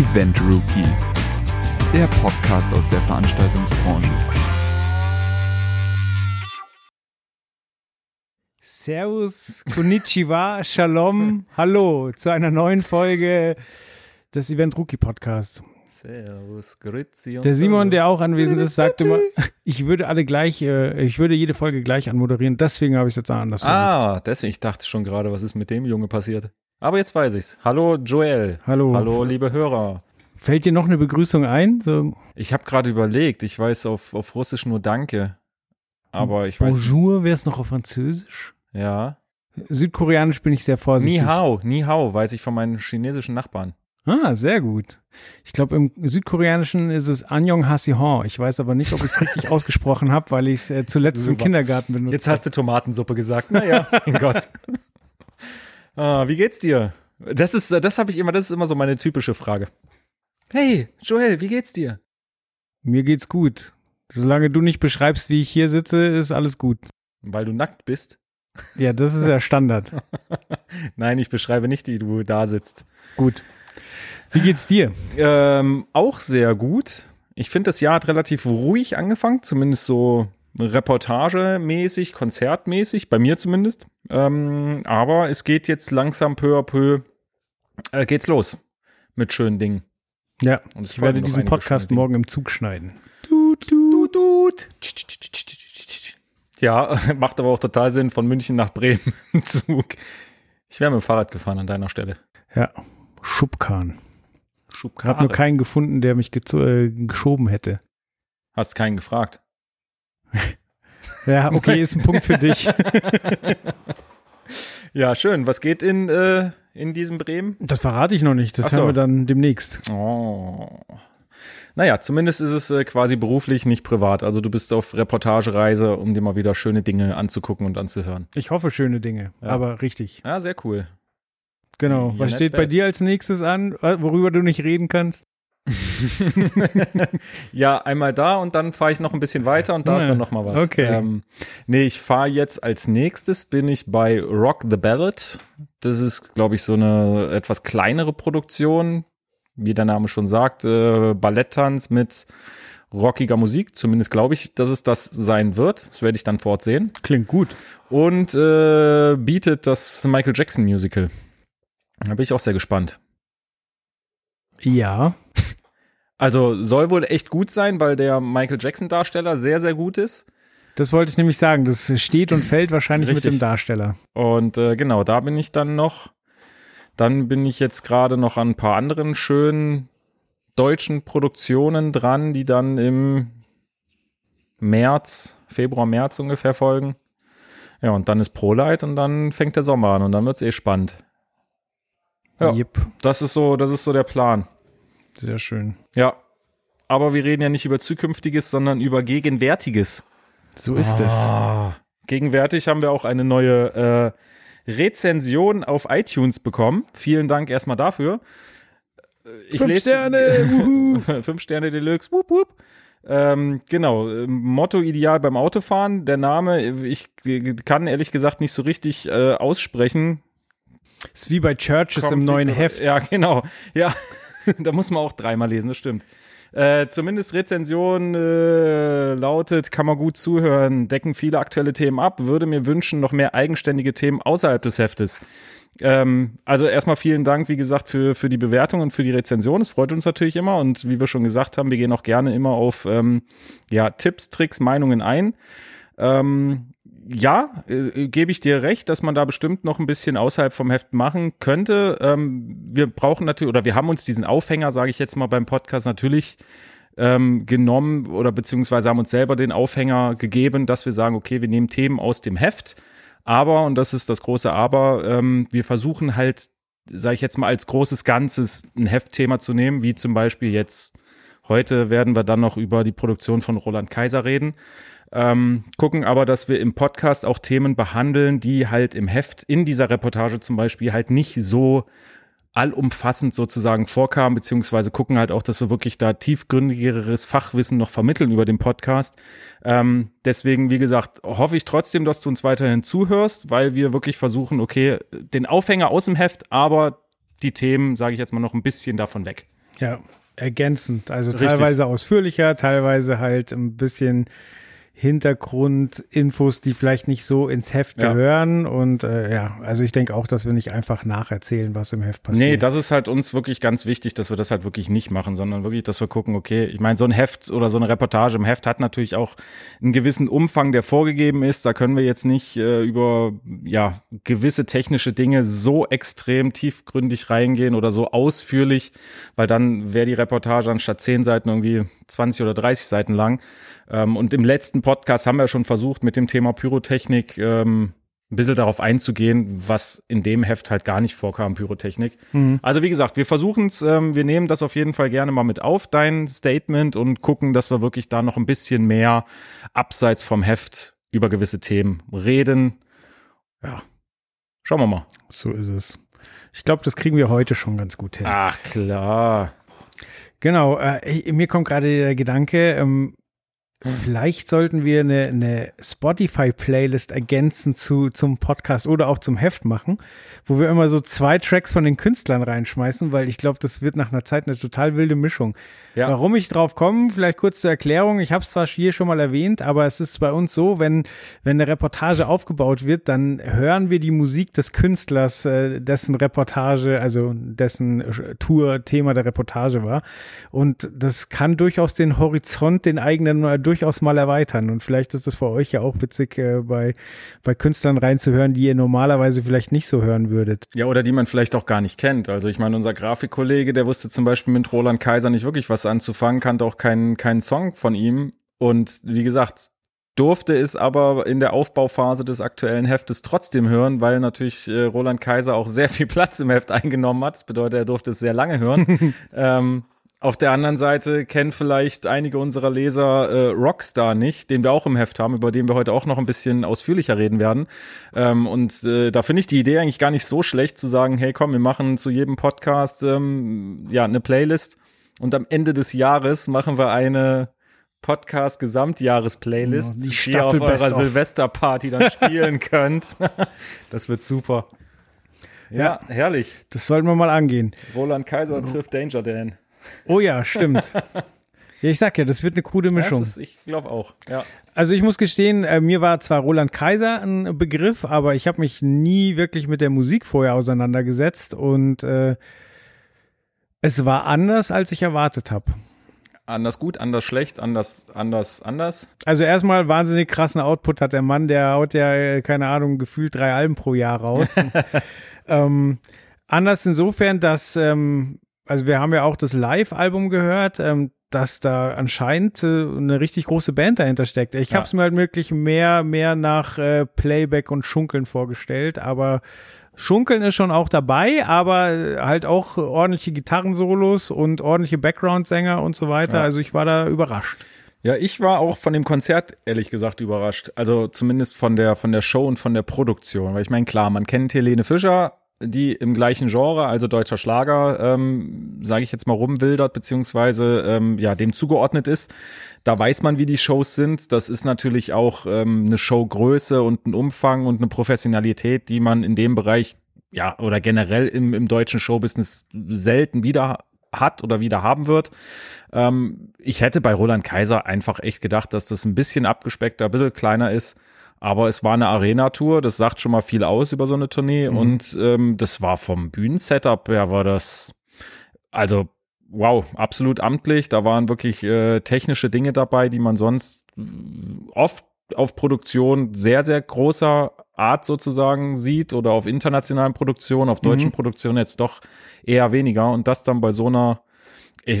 Event Rookie, der Podcast aus der Veranstaltungsbranche. Servus, Konnichiwa, Shalom, Hallo zu einer neuen Folge des Event Rookie Podcasts. Servus, Grüezi und Der Simon, der auch anwesend ist, sagte immer, ich würde alle gleich, äh, ich würde jede Folge gleich anmoderieren, deswegen habe ich es jetzt anders versucht. Ah, deswegen, ich dachte schon gerade, was ist mit dem Junge passiert? Aber jetzt weiß ich's. Hallo Joel. Hallo. Hallo, liebe Hörer. Fällt dir noch eine Begrüßung ein? So, Ich habe gerade überlegt, ich weiß auf, auf Russisch nur Danke. Aber ich weiß. Bonjour wäre es noch auf Französisch? Ja. Südkoreanisch bin ich sehr vorsichtig. Ni hao, ni hao, weiß ich von meinen chinesischen Nachbarn. Ah, sehr gut. Ich glaube, im Südkoreanischen ist es Annyeong Hasiho. Ich weiß aber nicht, ob ich es richtig ausgesprochen habe, weil ich es äh, zuletzt im Super. Kindergarten benutzt Jetzt hast du Tomatensuppe gesagt. Naja, mein Gott. Ah, wie geht's dir? Das ist, das habe ich immer, das ist immer so meine typische Frage. Hey, Joel, wie geht's dir? Mir geht's gut. Solange du nicht beschreibst, wie ich hier sitze, ist alles gut. Weil du nackt bist? Ja, das ist ja Standard. Nein, ich beschreibe nicht, wie du da sitzt. Gut. Wie geht's dir? Ähm, auch sehr gut. Ich finde, das Jahr hat relativ ruhig angefangen, zumindest so reportagemäßig, konzertmäßig, bei mir zumindest. Ähm, aber es geht jetzt langsam peu à peu, äh, geht's los mit schönen Dingen. Ja, Und ich werde diesen Podcast morgen im Zug schneiden. Tut, tut, tut. Ja, macht aber auch total Sinn von München nach Bremen im Zug. Ich wäre mit dem Fahrrad gefahren an deiner Stelle. Ja, Schubkarren. Ich Schubkarre. habe nur keinen gefunden, der mich äh, geschoben hätte. Hast keinen gefragt. Ja, okay, ist ein Punkt für dich. Ja, schön. Was geht in, äh, in diesem Bremen? Das verrate ich noch nicht. Das so. hören wir dann demnächst. Oh. Naja, zumindest ist es äh, quasi beruflich, nicht privat. Also du bist auf Reportagereise, um dir mal wieder schöne Dinge anzugucken und anzuhören. Ich hoffe, schöne Dinge, Ja. aber richtig. Ja, sehr cool. Genau. Ja, Was steht bei dir als nächstes an, äh, worüber du nicht reden kannst? ja, einmal da und dann fahre ich noch ein bisschen weiter und da Ja, ist dann noch mal was. okay. Ähm, nee, ich fahre jetzt als nächstes bin ich bei Rock the Ballad. Das ist, glaube ich, so eine etwas kleinere Produktion, wie der Name schon sagt, äh, Balletttanz mit rockiger Musik. Zumindest glaube ich, dass es das sein wird. Das werde ich dann fortsehen. Klingt gut. Und äh, bietet das Michael Jackson Musical. Da bin ich auch sehr gespannt. Ja. Also soll wohl echt gut sein, weil der Michael Jackson Darsteller sehr, sehr gut ist. Das wollte ich nämlich sagen. Das steht und fällt wahrscheinlich Richtig. mit dem Darsteller. Und äh, genau, da bin ich dann noch. Dann bin ich jetzt gerade noch an ein paar anderen schönen deutschen Produktionen dran, die dann im März, Februar, März ungefähr folgen. Ja, und dann ist ProLight und dann fängt der Sommer an und dann wird's eh spannend. Ja. Jep. Das ist so, das ist so der Plan. Sehr schön. Ja. Aber wir reden ja nicht über Zukünftiges, sondern über Gegenwärtiges. So ist es. Ah. Gegenwärtig haben wir auch eine neue äh, Rezension auf iTunes bekommen. Vielen Dank erstmal dafür. Äh, Ich Fünf lese- Sterne, wuhu. Fünf Sterne Deluxe. Wup, wup. Ähm, genau, äh, Motto ideal beim Autofahren. Der Name, ich kann ehrlich gesagt nicht so richtig äh, aussprechen. Ist wie bei Churches im neuen Heft. Ja, genau. Ja, da muss man auch dreimal lesen, das stimmt. Äh, zumindest Rezension äh, lautet, kann man gut zuhören, decken viele aktuelle Themen ab, würde mir wünschen, noch mehr eigenständige Themen außerhalb des Heftes. Ähm, also erstmal vielen Dank, wie gesagt, für, für die Bewertung und für die Rezension. Es freut uns natürlich immer und wie wir schon gesagt haben, wir gehen auch gerne immer auf ähm, ja, Tipps, Tricks, Meinungen ein. Ähm, ja, äh, gebe ich dir recht, dass man da bestimmt noch ein bisschen außerhalb vom Heft machen könnte. Ähm, wir brauchen natürlich, oder wir haben uns diesen Aufhänger, sage ich jetzt mal beim Podcast, natürlich ähm, genommen oder beziehungsweise haben uns selber den Aufhänger gegeben, dass wir sagen, okay, wir nehmen Themen aus dem Heft, aber, und das ist das große Aber, ähm, wir versuchen halt, sage ich jetzt mal, als großes Ganzes ein Heftthema zu nehmen, wie zum Beispiel jetzt heute werden wir dann noch über die Produktion von Roland Kaiser reden. Ähm, gucken aber, dass wir im Podcast auch Themen behandeln, die halt im Heft in dieser Reportage zum Beispiel halt nicht so allumfassend sozusagen vorkamen, beziehungsweise gucken halt auch, dass wir wirklich da tiefgründigeres Fachwissen noch vermitteln über den Podcast. Ähm, deswegen, wie gesagt, hoffe ich trotzdem, dass du uns weiterhin zuhörst, weil wir wirklich versuchen, okay, den Aufhänger aus dem Heft, aber die Themen, sage ich jetzt mal, noch ein bisschen davon weg. Ja, ergänzend. Also Richtig. teilweise ausführlicher, teilweise halt ein bisschen Hintergrundinfos, die vielleicht nicht so ins Heft Ja. gehören. Und äh, ja, also ich denke auch, dass wir nicht einfach nacherzählen, was im Heft passiert. Nee, das ist halt uns wirklich ganz wichtig, dass wir das halt wirklich nicht machen, sondern wirklich, dass wir gucken, okay, ich meine, so ein Heft oder so eine Reportage im Heft hat natürlich auch einen gewissen Umfang, der vorgegeben ist. Da können wir jetzt nicht äh, über ja gewisse technische Dinge so extrem tiefgründig reingehen oder so ausführlich, weil dann wäre die Reportage anstatt zehn Seiten irgendwie 20 oder 30 Seiten lang. Ähm, und im letzten Podcast haben wir schon versucht, mit dem Thema Pyrotechnik ähm, ein bisschen darauf einzugehen, was in dem Heft halt gar nicht vorkam, Pyrotechnik. Also wie gesagt, wir versuchen es, ähm, wir nehmen das auf jeden Fall gerne mal mit auf, dein Statement, und gucken, dass wir wirklich da noch ein bisschen mehr abseits vom Heft über gewisse Themen reden. Ja, schauen wir mal. So ist es. Ich glaube, das kriegen wir heute schon ganz gut hin. Ach klar. Genau, äh, mir kommt gerade der Gedanke, ähm, vielleicht sollten wir eine, eine Spotify-Playlist ergänzen zu, zum Podcast oder auch zum Heft machen, wo wir immer so zwei Tracks von den Künstlern reinschmeißen, weil ich glaube, das wird nach einer Zeit eine total wilde Mischung. Ja. Warum ich drauf komme, vielleicht kurz zur Erklärung. Ich habe es zwar hier schon mal erwähnt, aber es ist bei uns so, wenn, wenn eine Reportage aufgebaut wird, dann hören wir die Musik des Künstlers, äh, dessen Reportage, also dessen äh, Tour Thema der Reportage war. Und das kann durchaus den Horizont, den eigenen durchaus mal erweitern. Und vielleicht ist es für euch ja auch witzig, äh, bei, bei Künstlern reinzuhören, die ihr normalerweise vielleicht nicht so hören würdet. Ja, oder die man vielleicht auch gar nicht kennt. Also ich meine, unser Grafikkollege, der wusste zum Beispiel mit Roland Kaiser nicht wirklich was anzufangen, kannte auch keinen, keinen Song von ihm. Und wie gesagt, durfte es aber in der Aufbauphase des aktuellen Heftes trotzdem hören, weil natürlich äh, Roland Kaiser auch sehr viel Platz im Heft eingenommen hat. Das bedeutet, er durfte es sehr lange hören. ähm, auf der anderen Seite kennen vielleicht einige unserer Leser äh, Rockstar nicht, den wir auch im Heft haben, über den wir heute auch noch ein bisschen ausführlicher reden werden. Ähm, und äh, da finde ich die Idee eigentlich gar nicht so schlecht zu sagen, hey komm, wir machen zu jedem Podcast ähm, ja eine Playlist und am Ende des Jahres machen wir eine Podcast Gesamtjahres-Playlist, Ja, die die ihr auf eurer. Silvesterparty dann spielen könnt. Das wird super. Ja, herrlich. Das sollten wir mal angehen. Roland Kaiser trifft Danger Dan. Oh ja, stimmt. ja, ich sag ja, das wird eine krude Mischung. Ist, ich glaube auch. Ja. Also ich muss gestehen, äh, mir war zwar Roland Kaiser ein Begriff, aber ich habe mich nie wirklich mit der Musik vorher auseinandergesetzt und äh, es war anders, als ich erwartet habe. Anders gut, anders schlecht, anders, anders, anders. Also erstmal wahnsinnig krassen Output hat der Mann, der haut ja, äh, keine Ahnung, gefühlt drei Alben pro Jahr raus. ähm, anders insofern, dass, ähm, also wir haben ja auch das Live-Album gehört, ähm, dass da anscheinend äh, eine richtig große Band dahinter steckt. Ich Ja. habe es mir halt wirklich mehr, mehr nach äh, Playback und Schunkeln vorgestellt, aber Schunkeln ist schon auch dabei, aber äh, halt auch ordentliche Gitarrensolos und ordentliche Background-Sänger und so weiter. Ja. Also ich war da überrascht. Ja, ich war auch von dem Konzert ehrlich gesagt überrascht. Also zumindest von der von der Show und von der Produktion, weil ich meine klar, man kennt Helene Fischer, die im gleichen Genre, also deutscher Schlager, ähm, sage ich jetzt mal rumwildert beziehungsweise ähm, ja dem zugeordnet ist. Da weiß man, wie die Shows sind. Das ist natürlich auch ähm, eine Showgröße und ein Umfang und eine Professionalität, die man in dem Bereich ja oder generell im, im deutschen Showbusiness selten wieder hat oder wieder haben wird. Ähm, ich hätte bei Roland Kaiser einfach echt gedacht, dass das ein bisschen abgespeckter, ein bisschen kleiner ist. Aber es war eine Arena-Tour, das sagt schon mal viel aus über so eine Tournee. Und ähm, das war vom Bühnensetup her, war das, also wow, absolut amtlich. Da waren wirklich äh, technische Dinge dabei, die man sonst oft auf Produktion sehr, sehr großer Art sozusagen sieht oder auf internationalen Produktionen, auf deutschen Produktionen jetzt doch eher weniger. Und das dann bei so einer,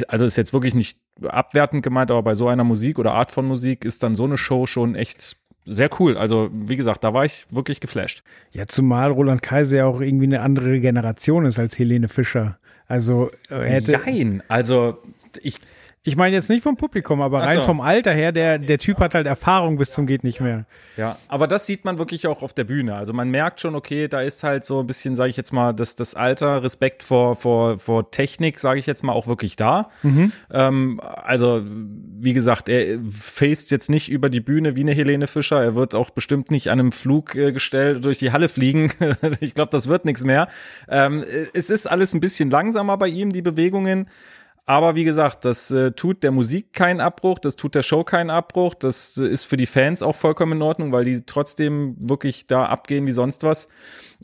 also ist jetzt wirklich nicht abwertend gemeint, aber bei so einer Musik oder Art von Musik ist dann so eine Show schon echt sehr cool. Also wie gesagt, da war ich wirklich geflasht. Ja, zumal Roland Kaiser ja auch irgendwie eine andere Generation ist als Helene Fischer. Also äh, hätte. Nein, also ich Ich meine jetzt nicht vom Publikum, aber rein so. vom Alter her, der, der Typ hat halt Erfahrung bis zum geht nicht mehr. Ja, aber das sieht man wirklich auch auf der Bühne. Also man merkt schon, okay, da ist halt so ein bisschen, sage ich jetzt mal, das, das Alter, Respekt vor, vor, vor Technik, sage ich jetzt mal, auch wirklich da. Ähm, also, wie gesagt, er faced jetzt nicht über die Bühne wie eine Helene Fischer. Er wird auch bestimmt nicht an einem Flug äh, gestellt durch die Halle fliegen. ich glaube, das wird nichts mehr. Ähm, es ist alles ein bisschen langsamer bei ihm, die Bewegungen. Aber wie gesagt, das äh, tut der Musik keinen Abbruch, das tut der Show keinen Abbruch, das äh, ist für die Fans auch vollkommen in Ordnung, weil die trotzdem wirklich da abgehen wie sonst was.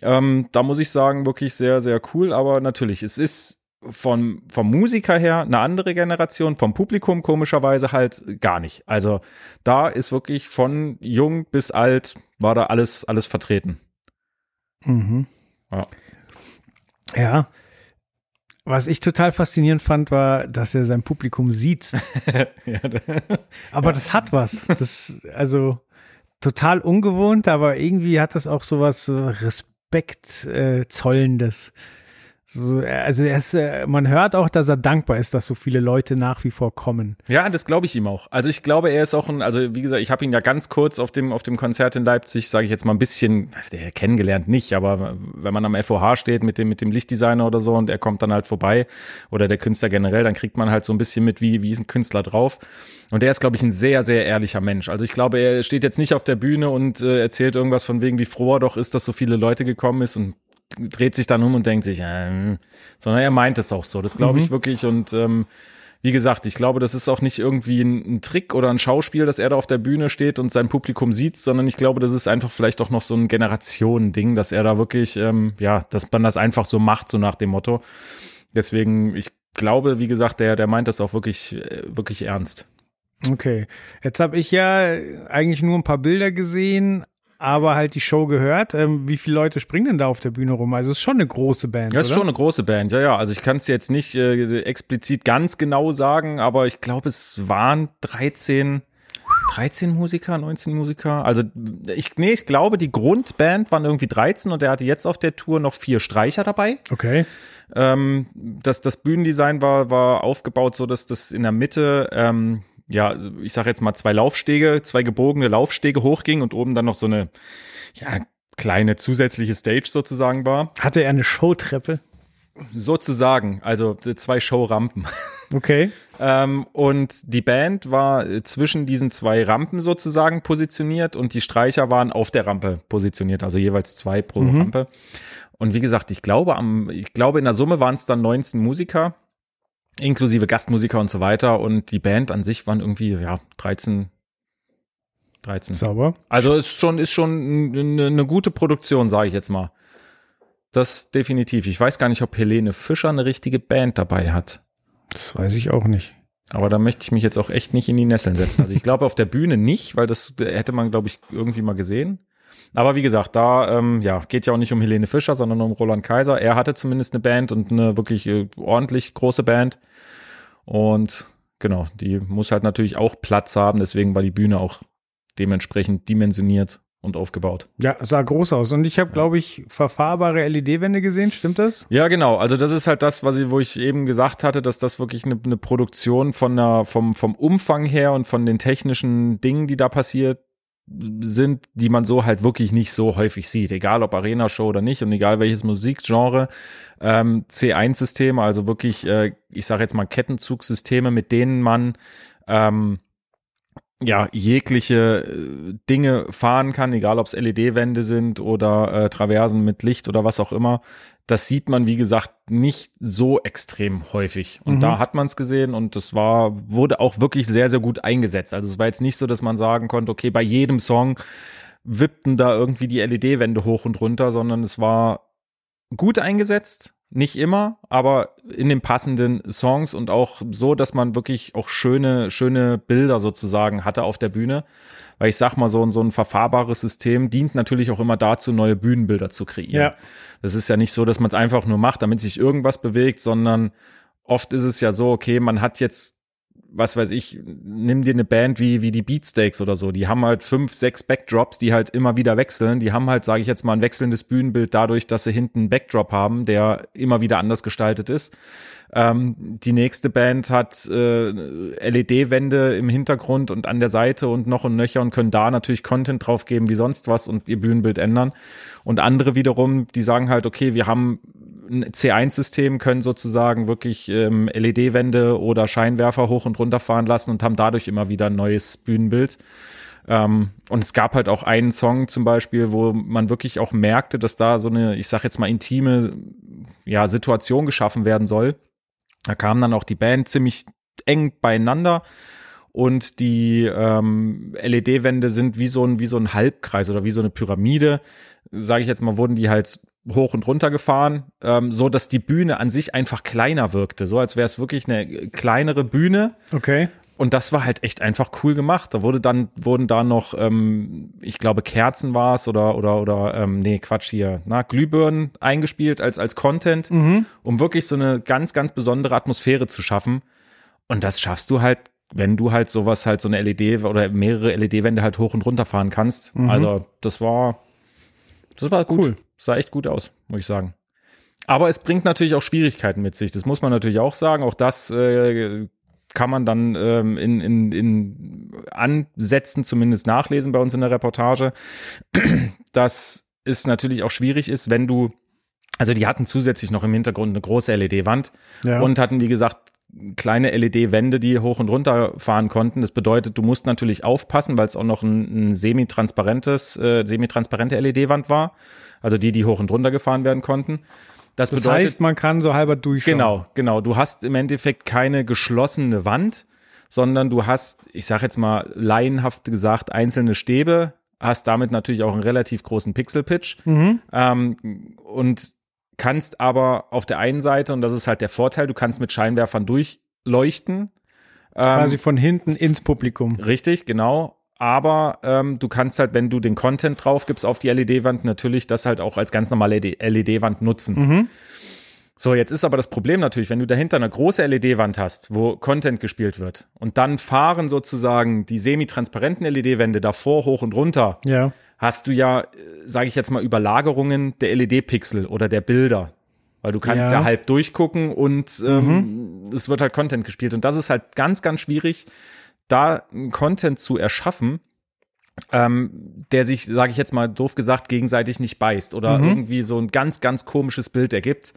Ähm, da muss ich sagen, wirklich sehr, sehr cool. Aber natürlich, es ist von, vom Musiker her eine andere Generation, vom Publikum komischerweise halt gar nicht. Also da ist wirklich von jung bis alt war da alles, alles vertreten. Mhm. Ja. Ja. Was ich total faszinierend fand, war, dass er sein Publikum sieht. ja, Aber das hat was. Das, also total ungewohnt, aber irgendwie hat das auch sowas so Respekt äh, zollendes. So, äh, also er ist, äh, man hört auch, dass er dankbar ist, dass so viele Leute nach wie vor kommen. Ja, das glaube ich ihm auch. Also ich glaube, er ist auch ein, also wie gesagt, ich habe ihn ja ganz kurz auf dem auf dem Konzert in Leipzig, sage ich jetzt mal ein bisschen, kennengelernt nicht, aber wenn man am FOH steht mit dem mit dem Lichtdesigner oder so und er kommt dann halt vorbei oder der Künstler generell, dann kriegt man halt so ein bisschen mit, wie wie ist ein Künstler drauf. Und der ist, glaube ich, ein sehr, sehr ehrlicher Mensch. Also ich glaube, er steht jetzt nicht auf der Bühne und äh, erzählt irgendwas von wegen, wie froh er doch ist, dass so viele Leute gekommen ist und dreht sich dann um und denkt sich, äh, sondern er meint es auch so. Das glaube ich Mhm. wirklich. Und ähm, wie gesagt, ich glaube, das ist auch nicht irgendwie ein, ein Trick oder ein Schauspiel, dass er da auf der Bühne steht und sein Publikum sieht, sondern ich glaube, das ist einfach vielleicht auch noch so ein Generationending, dass er da wirklich, ähm, ja, dass man das einfach so macht, so nach dem Motto. Deswegen, ich glaube, wie gesagt, der, der meint das auch wirklich, äh, wirklich ernst. Okay. Jetzt habe ich ja eigentlich nur ein paar Bilder gesehen, aber halt die Show gehört. Ähm, wie viele Leute springen denn da auf der Bühne rum? Also es ist schon eine große Band. Ja, ist oder? schon eine große Band, ja, ja. Also ich kann es jetzt nicht äh, explizit ganz genau sagen, aber ich glaube, es waren 13, 13 Musiker, 19 Musiker. Also ich, nee, ich glaube, die Grundband waren irgendwie 13 und er hatte jetzt auf der Tour noch vier Streicher dabei. Okay. Ähm, das, das Bühnendesign war, war aufgebaut so, dass das in der Mitte, ähm, ja, ich sage jetzt mal zwei Laufstege, zwei gebogene Laufstege hochging und oben dann noch so eine, ja, kleine zusätzliche Stage sozusagen war. Hatte er eine Showtreppe? Sozusagen, also zwei Showrampen. Okay. ähm, und die Band war äh, zwischen diesen zwei Rampen sozusagen positioniert und die Streicher waren auf der Rampe positioniert, also jeweils zwei pro Rampe. Und wie gesagt, ich glaube, am, ich glaube, in der Summe waren es dann 19 Musiker, inklusive Gastmusiker und so weiter. Und die Band an sich waren irgendwie, ja, 13, 13. Sauber. Also ist schon, ist schon eine, eine gute Produktion, sage ich jetzt mal. Das definitiv. Ich weiß gar nicht, ob Helene Fischer eine richtige Band dabei hat. Das weiß ich auch nicht. Aber da möchte ich mich jetzt auch echt nicht in die Nesseln setzen. Also ich glaube auf der Bühne nicht, weil das hätte man, glaube ich, irgendwie mal gesehen. Aber wie gesagt, da ähm, ja, geht ja auch nicht um Helene Fischer, sondern um Roland Kaiser. Er hatte zumindest eine Band und eine wirklich äh, ordentlich große Band. Und genau, die muss halt natürlich auch Platz haben. Deswegen war die Bühne auch dementsprechend dimensioniert und aufgebaut. Ja, sah groß aus. Und ich habe, glaube ich, verfahrbare LED-Wände gesehen. Stimmt das? Ja, genau. Also das ist halt das, was ich, wo ich eben gesagt hatte, dass das wirklich eine, eine Produktion von der, vom, vom Umfang her und von den technischen Dingen, die da passiert sind, die man so halt wirklich nicht so häufig sieht, egal ob Arena-Show oder nicht und egal welches Musikgenre, ähm, C1-Systeme, also wirklich, äh, ich sage jetzt mal Kettenzugsysteme, mit denen man ähm, ja jegliche äh, Dinge fahren kann, egal ob es LED-Wände sind oder äh, Traversen mit Licht oder was auch immer. Das sieht man, wie gesagt, nicht so extrem häufig. Und Mhm. da hat man es gesehen und das war, wurde auch wirklich sehr, sehr gut eingesetzt. Also es war jetzt nicht so, dass man sagen konnte, okay, bei jedem Song wippten da irgendwie die LED-Wände hoch und runter, sondern es war gut eingesetzt. Nicht immer, aber in den passenden Songs und auch so, dass man wirklich auch schöne, schöne Bilder sozusagen hatte auf der Bühne. Weil ich sag mal, so, ein- so ein verfahrbares System dient natürlich auch immer dazu, neue Bühnenbilder zu kreieren. Ja. Das ist ja nicht so, dass man es einfach nur macht, damit sich irgendwas bewegt, sondern oft ist es ja so, okay, man hat jetzt, was weiß ich, nimm dir eine Band wie, wie die Beatsteaks oder so, die haben halt fünf, sechs Backdrops, die halt immer wieder wechseln. Die haben halt, sage ich jetzt mal, ein wechselndes Bühnenbild dadurch, dass sie hinten einen Backdrop haben, der immer wieder anders gestaltet ist. Ähm, die nächste Band hat äh, LED-Wände im Hintergrund und an der Seite und noch und nöcher und können da natürlich Content drauf geben wie sonst was und ihr Bühnenbild ändern. Und andere wiederum, die sagen halt, okay, wir haben C1-System, können sozusagen wirklich ähm, LED-Wände oder Scheinwerfer hoch und runter fahren lassen und haben dadurch immer wieder ein neues Bühnenbild. Ähm, und es gab halt auch einen Song zum Beispiel, wo man wirklich auch merkte, dass da so eine, ich sag jetzt mal, intime ja, Situation geschaffen werden soll. Da kam dann auch die Band ziemlich eng beieinander und die ähm, LED-Wände sind wie so ein wie so ein Halbkreis oder wie so eine Pyramide, sage ich jetzt mal, wurden die halt hoch und runter gefahren, ähm, so dass die Bühne an sich einfach kleiner wirkte, so als wäre es wirklich eine kleinere Bühne. Okay. Und das war halt echt einfach cool gemacht. Da wurde dann wurden da noch, ähm, ich glaube Kerzen war es oder oder oder ähm, nee Quatsch hier, na Glühbirnen eingespielt als als Content, um wirklich so eine ganz ganz besondere Atmosphäre zu schaffen. Und das schaffst du halt, wenn du halt sowas halt so eine LED oder mehrere LED-Wände halt hoch und runter fahren kannst. Also das war das war gut. Cool. Sah echt gut aus, muss ich sagen. Aber es bringt natürlich auch Schwierigkeiten mit sich. Das muss man natürlich auch sagen. Auch das äh, kann man dann ähm, in, in, in Ansätzen zumindest nachlesen bei uns in der Reportage, dass es natürlich auch schwierig ist, wenn du, also die hatten zusätzlich noch im Hintergrund eine große LED-Wand Ja. und hatten, wie gesagt, kleine LED-Wände, die hoch und runter fahren konnten. Das bedeutet, du musst natürlich aufpassen, weil es auch noch ein, ein semi-transparentes, äh, semi-transparente LED-Wand war. Also die, die hoch und runter gefahren werden konnten. Das, Das bedeutet, heißt, man kann so halber durchschauen. Genau, genau. Du hast im Endeffekt keine geschlossene Wand, sondern du hast, ich sage jetzt mal laienhaft gesagt, einzelne Stäbe, hast damit natürlich auch einen relativ großen Pixel-Pitch ähm, und kannst aber auf der einen Seite, und das ist halt der Vorteil, du kannst mit Scheinwerfern durchleuchten. Quasi von hinten ins Publikum. Richtig, genau. Aber ähm, du kannst halt, wenn du den Content drauf gibst auf die LED-Wand, natürlich das halt auch als ganz normale LED-Wand nutzen. So, jetzt ist aber das Problem natürlich, wenn du dahinter eine große LED-Wand hast, wo Content gespielt wird und dann fahren sozusagen die semi-transparenten LED-Wände davor hoch und runter, Ja. Hast du ja, sage ich jetzt mal, Überlagerungen der LED-Pixel oder der Bilder. Weil du kannst ja, Ja. halb durchgucken und ähm, es wird halt Content gespielt. Und das ist halt ganz, ganz schwierig, da Content zu erschaffen, ähm, der sich, sage ich jetzt mal doof gesagt, gegenseitig nicht beißt oder irgendwie so ein ganz, ganz komisches Bild ergibt.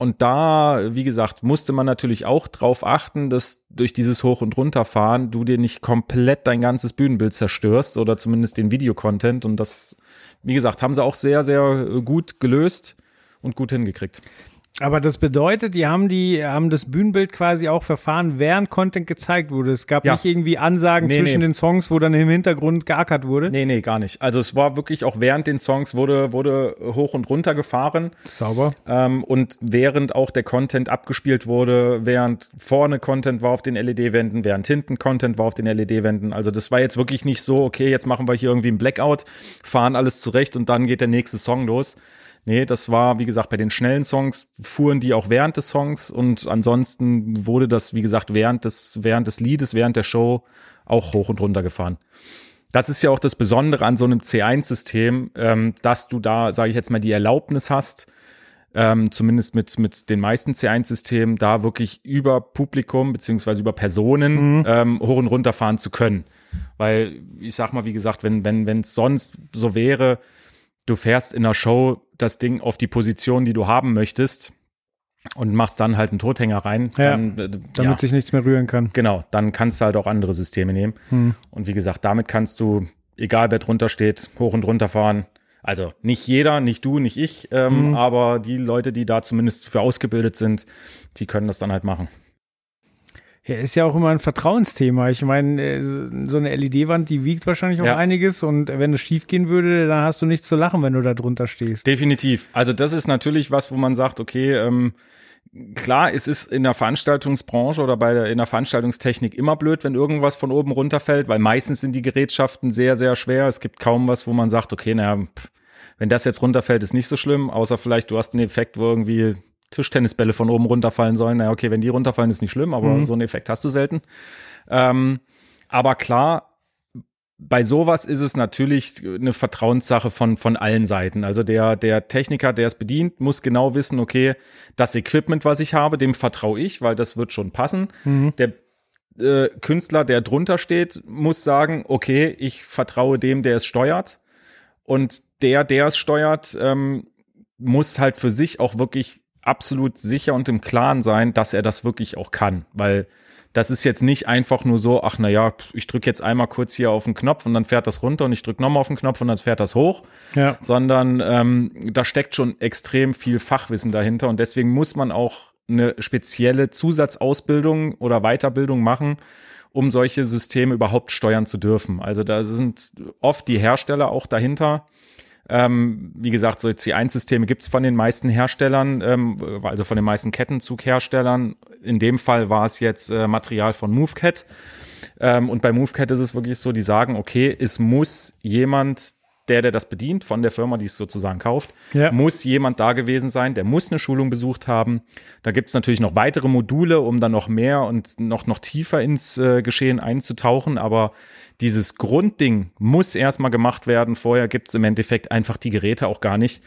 Und da, wie gesagt, musste man natürlich auch drauf achten, dass durch dieses Hoch- und Runterfahren du dir nicht komplett dein ganzes Bühnenbild zerstörst oder zumindest den Videocontent. Und das, wie gesagt, haben sie auch sehr, sehr gut gelöst und gut hingekriegt. Aber das bedeutet, die haben die haben das Bühnenbild quasi auch verfahren, während Content gezeigt wurde. Es gab Ja. nicht irgendwie Ansagen Nee, zwischen nee. den Songs, wo dann im Hintergrund geackert wurde. Nee, nee, gar nicht. Also es war wirklich auch während den Songs wurde, wurde hoch und runter gefahren. Sauber. Ähm, und während auch der Content abgespielt wurde, während vorne Content war auf den LED-Wänden, während hinten Content war auf den LED-Wänden. Also das war jetzt wirklich nicht so, okay, jetzt machen wir hier irgendwie einen Blackout, fahren alles zurecht und dann geht der nächste Song los. Nee, das war, wie gesagt, bei den schnellen Songs fuhren die auch während des Songs und ansonsten wurde das, wie gesagt, während des, während des Liedes, während der Show auch hoch und runter gefahren. Das ist ja auch das Besondere an so einem C1-System, ähm, dass du da, sage ich jetzt mal, die Erlaubnis hast, ähm, zumindest mit, mit den meisten C1-Systemen, da wirklich über Publikum beziehungsweise über Personen ähm, hoch und runter fahren zu können. Weil, ich sag mal, wie gesagt, wenn wenn wenn es sonst so wäre, du fährst in der Show das Ding auf die Position, die du haben möchtest und machst dann halt einen Tothänger rein, Ja, dann, äh, Damit ja, sich nichts mehr rühren kann. genau, dann kannst du halt auch andere Systeme nehmen. Und wie gesagt, damit kannst du, egal wer drunter steht, hoch und runter fahren. Also nicht jeder, nicht du, nicht ich, ähm, aber die Leute, die da zumindest für ausgebildet sind, die können das dann halt machen. Ja, ist ja auch immer ein Vertrauensthema. Ich meine, äh, so eine LED-Wand, die wiegt wahrscheinlich auch Ja. einiges und wenn es schief gehen würde, dann hast du nichts zu lachen, wenn du da drunter stehst. Definitiv. Also das ist natürlich was, wo man sagt, okay, ähm, klar, es ist in der Veranstaltungsbranche oder bei der, in der Veranstaltungstechnik immer blöd, wenn irgendwas von oben runterfällt, weil meistens sind die Gerätschaften sehr, sehr schwer. Es gibt kaum was, wo man sagt, okay, naja, pff, wenn das jetzt runterfällt, ist nicht so schlimm, außer vielleicht du hast einen Effekt, wo irgendwie Tischtennisbälle von oben runterfallen sollen. Naja, okay, wenn die runterfallen, ist nicht schlimm, aber so einen Effekt hast du selten. Ähm, aber klar, bei sowas ist es natürlich eine Vertrauenssache von, von allen Seiten. Also der, der Techniker, der es bedient, muss genau wissen, okay, das Equipment, was ich habe, dem vertraue ich, weil das wird schon passen. Der äh, Künstler, der drunter steht, muss sagen, okay, ich vertraue dem, der es steuert. Und der, der es steuert, ähm, muss halt für sich auch wirklich absolut sicher und im Klaren sein, dass er das wirklich auch kann. Weil das ist jetzt nicht einfach nur so, ach na ja, ich drücke jetzt einmal kurz hier auf den Knopf und dann fährt das runter und ich drücke nochmal auf den Knopf und dann fährt das hoch, Ja. sondern ähm, da steckt schon extrem viel Fachwissen dahinter und deswegen muss man auch eine spezielle Zusatzausbildung oder Weiterbildung machen, um solche Systeme überhaupt steuern zu dürfen. Also da sind oft die Hersteller auch dahinter. Ähm, wie gesagt, so C1-Systeme gibt es von den meisten Herstellern, ähm, also von den meisten Kettenzugherstellern. In dem Fall war es jetzt äh, Material von MoveCat. Ähm, und bei MoveCat ist es wirklich so, die sagen, okay, es muss jemand der, der das bedient, von der Firma, die es sozusagen kauft, Ja. muss jemand da gewesen sein, der muss eine Schulung besucht haben. Da gibt es natürlich noch weitere Module, um dann noch mehr und noch, noch tiefer ins äh, Geschehen einzutauchen, aber dieses Grundding muss erstmal gemacht werden. Vorher gibt es im Endeffekt einfach die Geräte auch gar nicht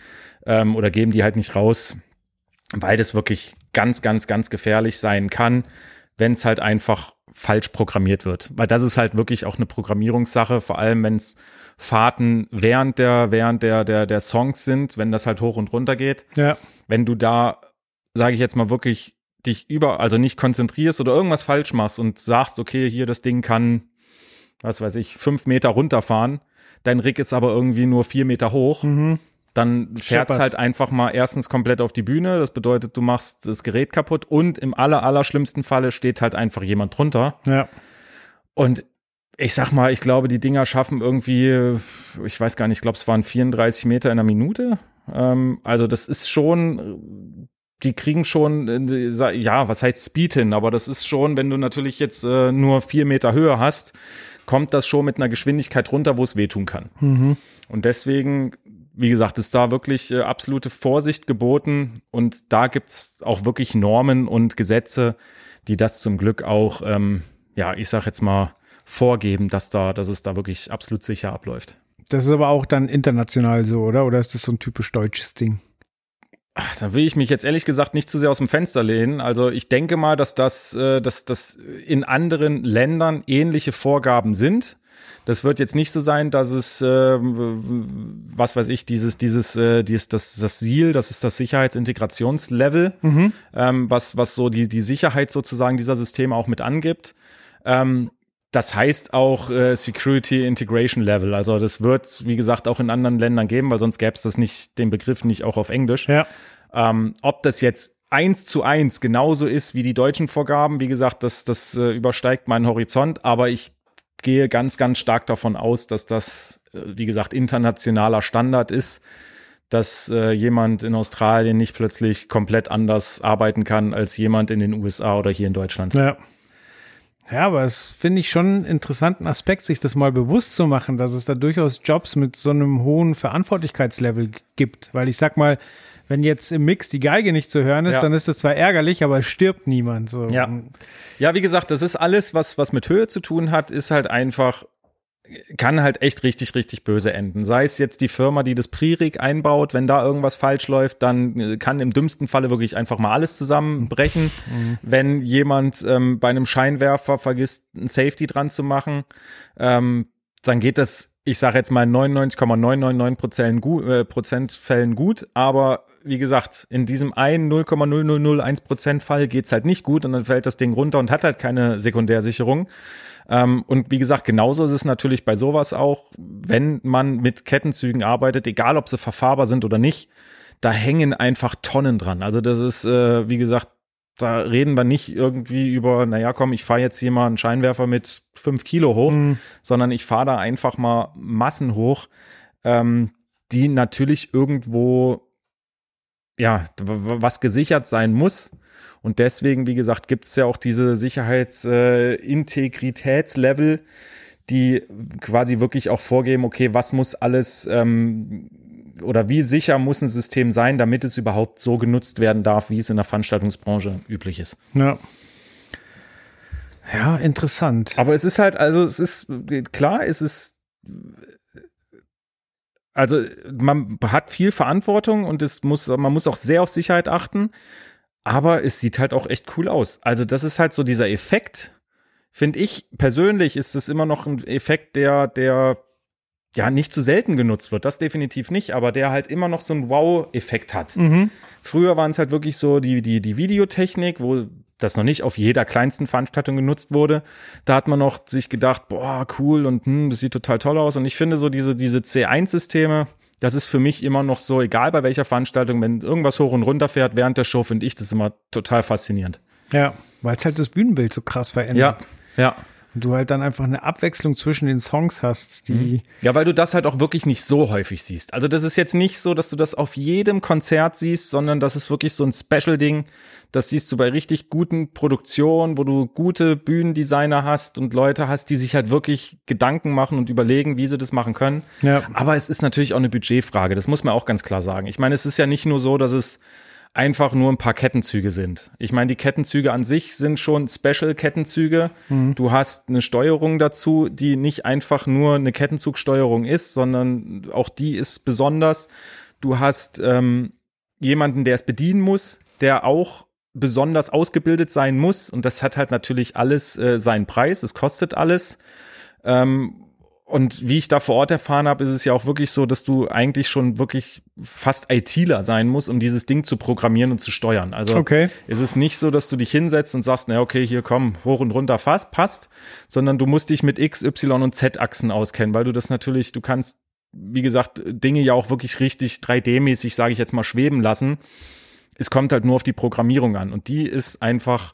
ähm, oder geben die halt nicht raus, weil das wirklich ganz, ganz, ganz gefährlich sein kann, wenn es halt einfach falsch programmiert wird. Weil das ist halt wirklich auch eine Programmierungssache, vor allem wenn es Fahrten während der, während der, der, der Songs sind, wenn das halt hoch und runter geht. Ja. Wenn du da, sage ich jetzt mal wirklich, dich über, also nicht konzentrierst oder irgendwas falsch machst und sagst, okay, hier das Ding kann, was weiß ich, fünf Meter runterfahren, dein Rig ist aber irgendwie nur vier Meter hoch, Mhm. dann fährt Scheppert. halt einfach mal erstens komplett auf die Bühne. Das bedeutet, du machst das Gerät kaputt und im aller, aller schlimmsten Falle steht halt einfach jemand drunter. Ja. Und ich sag mal, ich glaube, die Dinger schaffen irgendwie, ich weiß gar nicht, ich glaube, es waren 34 Meter in einer Minute. Ähm, also das ist schon, die kriegen schon, äh, ja, was heißt Speed hin, aber das ist schon, wenn du natürlich jetzt äh, nur vier Meter Höhe hast, kommt das schon mit einer Geschwindigkeit runter, wo es wehtun kann. Mhm. Und deswegen, wie gesagt, ist da wirklich äh, absolute Vorsicht geboten und da gibt's auch wirklich Normen und Gesetze, die das zum Glück auch, ähm, ja, ich sag jetzt mal, vorgeben, dass da, dass es da wirklich absolut sicher abläuft. Das ist aber auch dann international so, oder? Oder ist das so ein typisch deutsches Ding? Ach, da will ich mich jetzt ehrlich gesagt nicht zu sehr aus dem Fenster lehnen. Also ich denke mal, dass das, äh, dass das in anderen Ländern ähnliche Vorgaben sind. Das wird jetzt nicht so sein, dass es, äh, was weiß ich, dieses, dieses, äh, dieses, das, das SIL, das ist das Sicherheitsintegrationslevel, ähm, was, was so die, die Sicherheit sozusagen dieser Systeme auch mit angibt. Ähm, das heißt auch äh, Security Integration Level. Also das wird, wie gesagt, auch in anderen Ländern geben, weil sonst gäbe es das nicht, den Begriff nicht auch auf Englisch. Ja. Ähm, ob das jetzt eins zu eins genauso ist wie die deutschen Vorgaben, wie gesagt, das, das äh, übersteigt meinen Horizont, aber ich gehe ganz, ganz stark davon aus, dass das, äh, wie gesagt, internationaler Standard ist, dass äh, jemand in Australien nicht plötzlich komplett anders arbeiten kann als jemand in den USA oder hier in Deutschland. Ja. Ja, aber es finde ich schon einen interessanten Aspekt, sich das mal bewusst zu machen, dass es da durchaus Jobs mit so einem hohen Verantwortlichkeitslevel gibt. Weil ich sag mal, wenn jetzt im Mix die Geige nicht zu hören ist, Ja. dann ist das zwar ärgerlich, aber es stirbt niemand. So. Ja. Ja, wie gesagt, das ist alles, was, was mit Höhe zu tun hat, ist halt einfach, kann halt echt richtig, richtig böse enden. Sei es jetzt die Firma, die das Pre-Rig einbaut, wenn da irgendwas falsch läuft, dann äh, kann im dümmsten Falle wirklich einfach mal alles zusammenbrechen. Wenn jemand ähm, bei einem Scheinwerfer vergisst, ein Safety dran zu machen, ähm, dann geht das, ich sage jetzt mal in 99,999 Prozent gu- äh, Prozent Fällen gut, aber wie gesagt, in diesem einen 0,0001 Prozent Fall geht's halt nicht gut und dann fällt das Ding runter und hat halt keine Sekundärsicherung. Ähm, und wie gesagt, genauso ist es natürlich bei sowas auch, wenn man mit Kettenzügen arbeitet, egal ob sie verfahrbar sind oder nicht, da hängen einfach Tonnen dran. Also das ist, äh, wie gesagt, da reden wir nicht irgendwie über, naja, komm, ich fahre jetzt hier mal einen Scheinwerfer mit fünf Kilo hoch, Mhm. sondern ich fahre da einfach mal Massen hoch, ähm, die natürlich irgendwo, ja, was gesichert sein muss. Und deswegen, wie gesagt, gibt es ja auch diese Sicherheitsintegritätslevel, die quasi wirklich auch vorgeben, okay, was muss alles ähm, oder wie sicher muss ein System sein, damit es überhaupt so genutzt werden darf, wie es in der Veranstaltungsbranche üblich ist. Ja. Ja, interessant. Aber es ist halt, also es ist klar, es ist also man hat viel Verantwortung und es muss, man muss auch sehr auf Sicherheit achten, aber es sieht halt auch echt cool aus. Also das ist halt so dieser Effekt, finde ich persönlich, ist es immer noch ein Effekt, der, der ja nicht zu selten genutzt wird. Das definitiv nicht, aber der halt immer noch so einen Wow-Effekt hat. Früher waren es halt wirklich so die, die, die Videotechnik, wo das noch nicht auf jeder kleinsten Veranstaltung genutzt wurde. Da hat man noch sich gedacht, boah, cool und hm, das sieht total toll aus. Und ich finde so diese, diese C1-Systeme, das ist für mich immer noch so, egal bei welcher Veranstaltung, wenn irgendwas hoch und runter fährt während der Show, finde ich das immer total faszinierend. Ja, weil es halt das Bühnenbild so krass verändert. Ja, ja. Und du halt dann einfach eine Abwechslung zwischen den Songs hast, die. Ja, weil du das halt auch wirklich nicht so häufig siehst. Also das ist jetzt nicht so, dass du das auf jedem Konzert siehst, sondern das ist wirklich so ein Special-Ding. Das siehst du bei richtig guten Produktionen, wo du gute Bühnendesigner hast und Leute hast, die sich halt wirklich Gedanken machen und überlegen, wie sie das machen können. Ja. Aber es ist natürlich auch eine Budgetfrage. Das muss man auch ganz klar sagen. Ich meine, es ist ja nicht nur so, dass es einfach nur ein paar Kettenzüge sind. Ich meine, die Kettenzüge an sich sind schon Special-Kettenzüge. Mhm. Du hast eine Steuerung dazu, die nicht einfach nur eine Kettenzugsteuerung ist, sondern auch die ist besonders. Du hast ähm, jemanden, der es bedienen muss, der auch besonders ausgebildet sein muss. Und das hat halt natürlich alles äh, seinen Preis. Es kostet alles. Ähm, und wie ich da vor Ort erfahren habe, ist es ja auch wirklich so, dass du eigentlich schon wirklich fast ITler sein musst, um dieses Ding zu programmieren und zu steuern. Also Okay. es ist nicht so, dass du dich hinsetzt und sagst, na okay, hier komm, hoch und runter fast, passt, sondern du musst dich mit X, Y und Z-Achsen auskennen, weil du das natürlich, du kannst, wie gesagt, Dinge ja auch wirklich richtig 3D-mäßig, sage ich jetzt mal, schweben lassen. Es kommt halt nur auf die Programmierung an und die ist einfach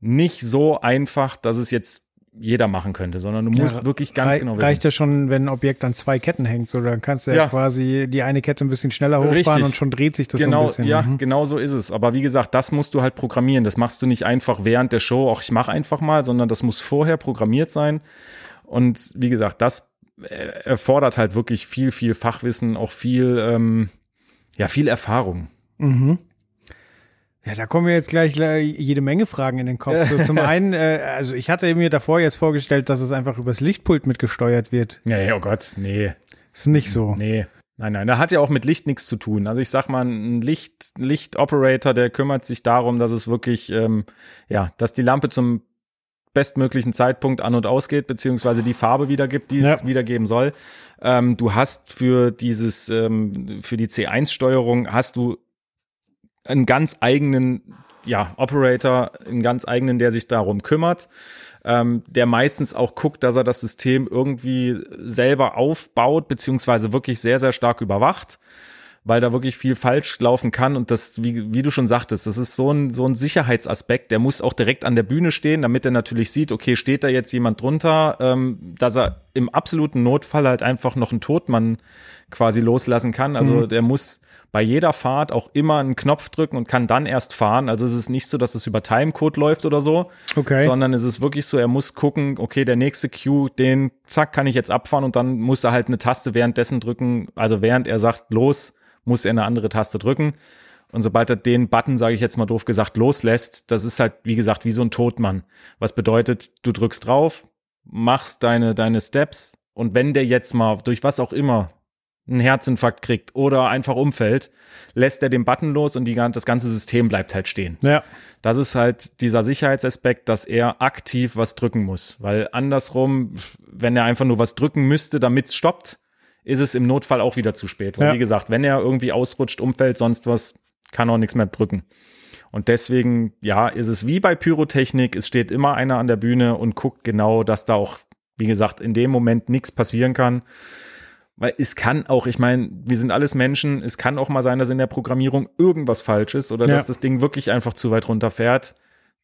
nicht so einfach, dass es jetzt jeder machen könnte, sondern du musst Ja, wirklich ganz rei- genau wissen. Reicht ja schon, wenn ein Objekt an zwei Ketten hängt, so dann kannst du ja, Ja. quasi die eine Kette ein bisschen schneller hochfahren Richtig. und schon dreht sich das so genau, ein bisschen. ja, Mhm. genau so ist es. Aber wie gesagt, das musst du halt programmieren. Das machst du nicht einfach während der Show, auch ich mache einfach mal, sondern das muss vorher programmiert sein. Und wie gesagt, das äh, erfordert halt wirklich viel, viel Fachwissen, auch viel, ähm, ja, viel Erfahrung. Mhm. Ja, da kommen mir jetzt gleich le- jede Menge Fragen in den Kopf. So, zum einen, äh, also ich hatte mir davor jetzt vorgestellt, dass es einfach übers Lichtpult mitgesteuert wird. Nee, oh Gott, nee, Ist nicht so. nee. Nein, nein, da hat ja auch mit Licht nichts zu tun. Also ich sag mal, ein Licht, Lichtoperator, der kümmert sich darum, dass es wirklich, ähm, ja, dass die Lampe zum bestmöglichen Zeitpunkt an und ausgeht, beziehungsweise die Farbe wiedergibt, die es Ja. wiedergeben soll. Ähm, du hast für dieses, ähm, für die C1-Steuerung hast du einen ganz eigenen, ja, Operator, einen ganz eigenen, der sich darum kümmert, ähm, der meistens auch guckt, dass er das System irgendwie selber aufbaut, beziehungsweise wirklich sehr, sehr stark überwacht weil da wirklich viel falsch laufen kann. Und das, wie, wie du schon sagtest, das ist so ein, so ein Sicherheitsaspekt, der muss auch direkt an der Bühne stehen, damit er natürlich sieht, okay, steht da jetzt jemand drunter, ähm, dass er im absoluten Notfall halt einfach noch einen Todmann quasi loslassen kann. Also der muss bei jeder Fahrt auch immer einen Knopf drücken und kann dann erst fahren. Also es ist nicht so, dass es über Timecode läuft oder so, Okay. sondern es ist wirklich so, er muss gucken, okay, der nächste Cue, den zack, kann ich jetzt abfahren und dann muss er halt eine Taste währenddessen drücken, also während er sagt, los, muss er eine andere Taste drücken. Und sobald er den Button, sage ich jetzt mal doof gesagt, loslässt, das ist halt, wie gesagt, wie so ein Todmann. Was bedeutet, du drückst drauf, machst deine, deine Steps und wenn der jetzt mal durch was auch immer einen Herzinfarkt kriegt oder einfach umfällt, lässt er den Button los und die, das ganze System bleibt halt stehen. Ja. Das ist halt dieser Sicherheitsaspekt, dass er aktiv was drücken muss. Weil andersrum, wenn er einfach nur was drücken müsste, damit es stoppt, ist es im Notfall auch wieder zu spät. Weil Ja. wie gesagt, wenn er irgendwie ausrutscht, umfällt, sonst was, kann auch nichts mehr drücken. Und deswegen, ja, ist es wie bei Pyrotechnik, es steht immer einer an der Bühne und guckt genau, dass da auch, wie gesagt, in dem Moment nichts passieren kann. Weil es kann auch, ich meine, wir sind alles Menschen, es kann auch mal sein, dass in der Programmierung irgendwas falsch ist oder Ja. dass das Ding wirklich einfach zu weit runterfährt.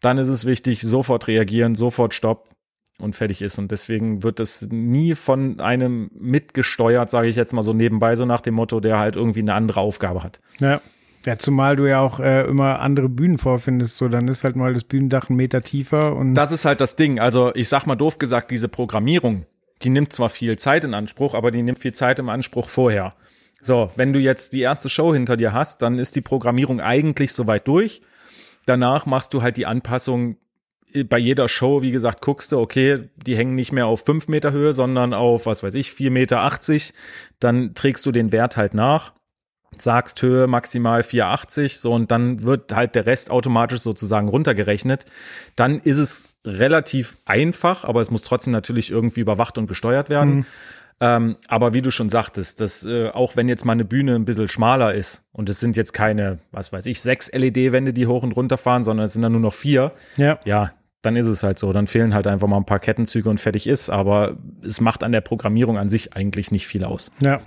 Dann ist es wichtig, sofort reagieren, sofort Stopp und fertig ist. Und deswegen wird das nie von einem mitgesteuert, sage ich jetzt mal so nebenbei, so nach dem Motto, der halt irgendwie eine andere Aufgabe hat. Ja. Ja, zumal du ja auch äh, immer andere Bühnen vorfindest, so dann ist halt mal das Bühnendach einen Meter tiefer und Das ist halt das Ding. Also ich sag mal doof gesagt, diese Programmierung, die nimmt zwar viel Zeit in Anspruch, aber die nimmt viel Zeit im Anspruch vorher. So, wenn du jetzt die erste Show hinter dir hast, dann ist die Programmierung eigentlich soweit durch. Danach machst du halt die Anpassung bei jeder Show, wie gesagt, guckst du, okay, die hängen nicht mehr auf fünf Meter Höhe, sondern auf, was weiß ich, vier Meter. achtzig. Dann trägst du den Wert halt nach, sagst Höhe maximal 4,80, so und dann wird halt der Rest automatisch sozusagen runtergerechnet. Dann ist es relativ einfach, aber es muss trotzdem natürlich irgendwie überwacht und gesteuert werden. Ähm, aber wie du schon sagtest, dass äh, auch wenn jetzt mal eine Bühne ein bisschen schmaler ist und es sind jetzt keine, was weiß ich, sechs LED-Wände, die hoch und runter fahren, sondern es sind dann nur noch vier, ja. ja, dann ist es halt so. Dann fehlen halt einfach mal ein paar Kettenzüge und fertig ist. Aber es macht an der Programmierung an sich eigentlich nicht viel aus. Ja.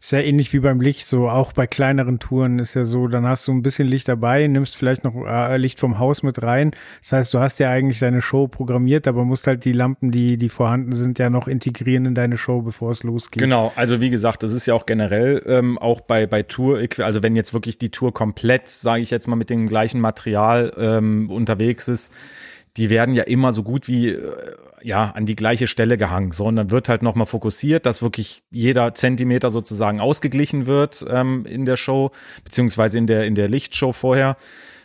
Ist ja ähnlich wie beim Licht, so auch bei kleineren Touren ist ja so, dann hast du ein bisschen Licht dabei, nimmst vielleicht noch äh, Licht vom Haus mit rein. Das heißt, du hast ja eigentlich deine Show programmiert, aber musst halt die Lampen, die, die vorhanden sind, ja noch integrieren in deine Show, bevor es losgeht. Genau, also wie gesagt, das ist ja auch generell ähm, auch bei, bei Tour, also wenn jetzt wirklich die Tour komplett, sage ich jetzt mal, mit dem gleichen Material ähm, unterwegs ist, die werden ja immer so gut wie äh, ja an die gleiche Stelle gehangen, sondern wird halt nochmal fokussiert, dass wirklich jeder Zentimeter sozusagen ausgeglichen wird ähm, in der Show beziehungsweise in der in der Lichtshow vorher,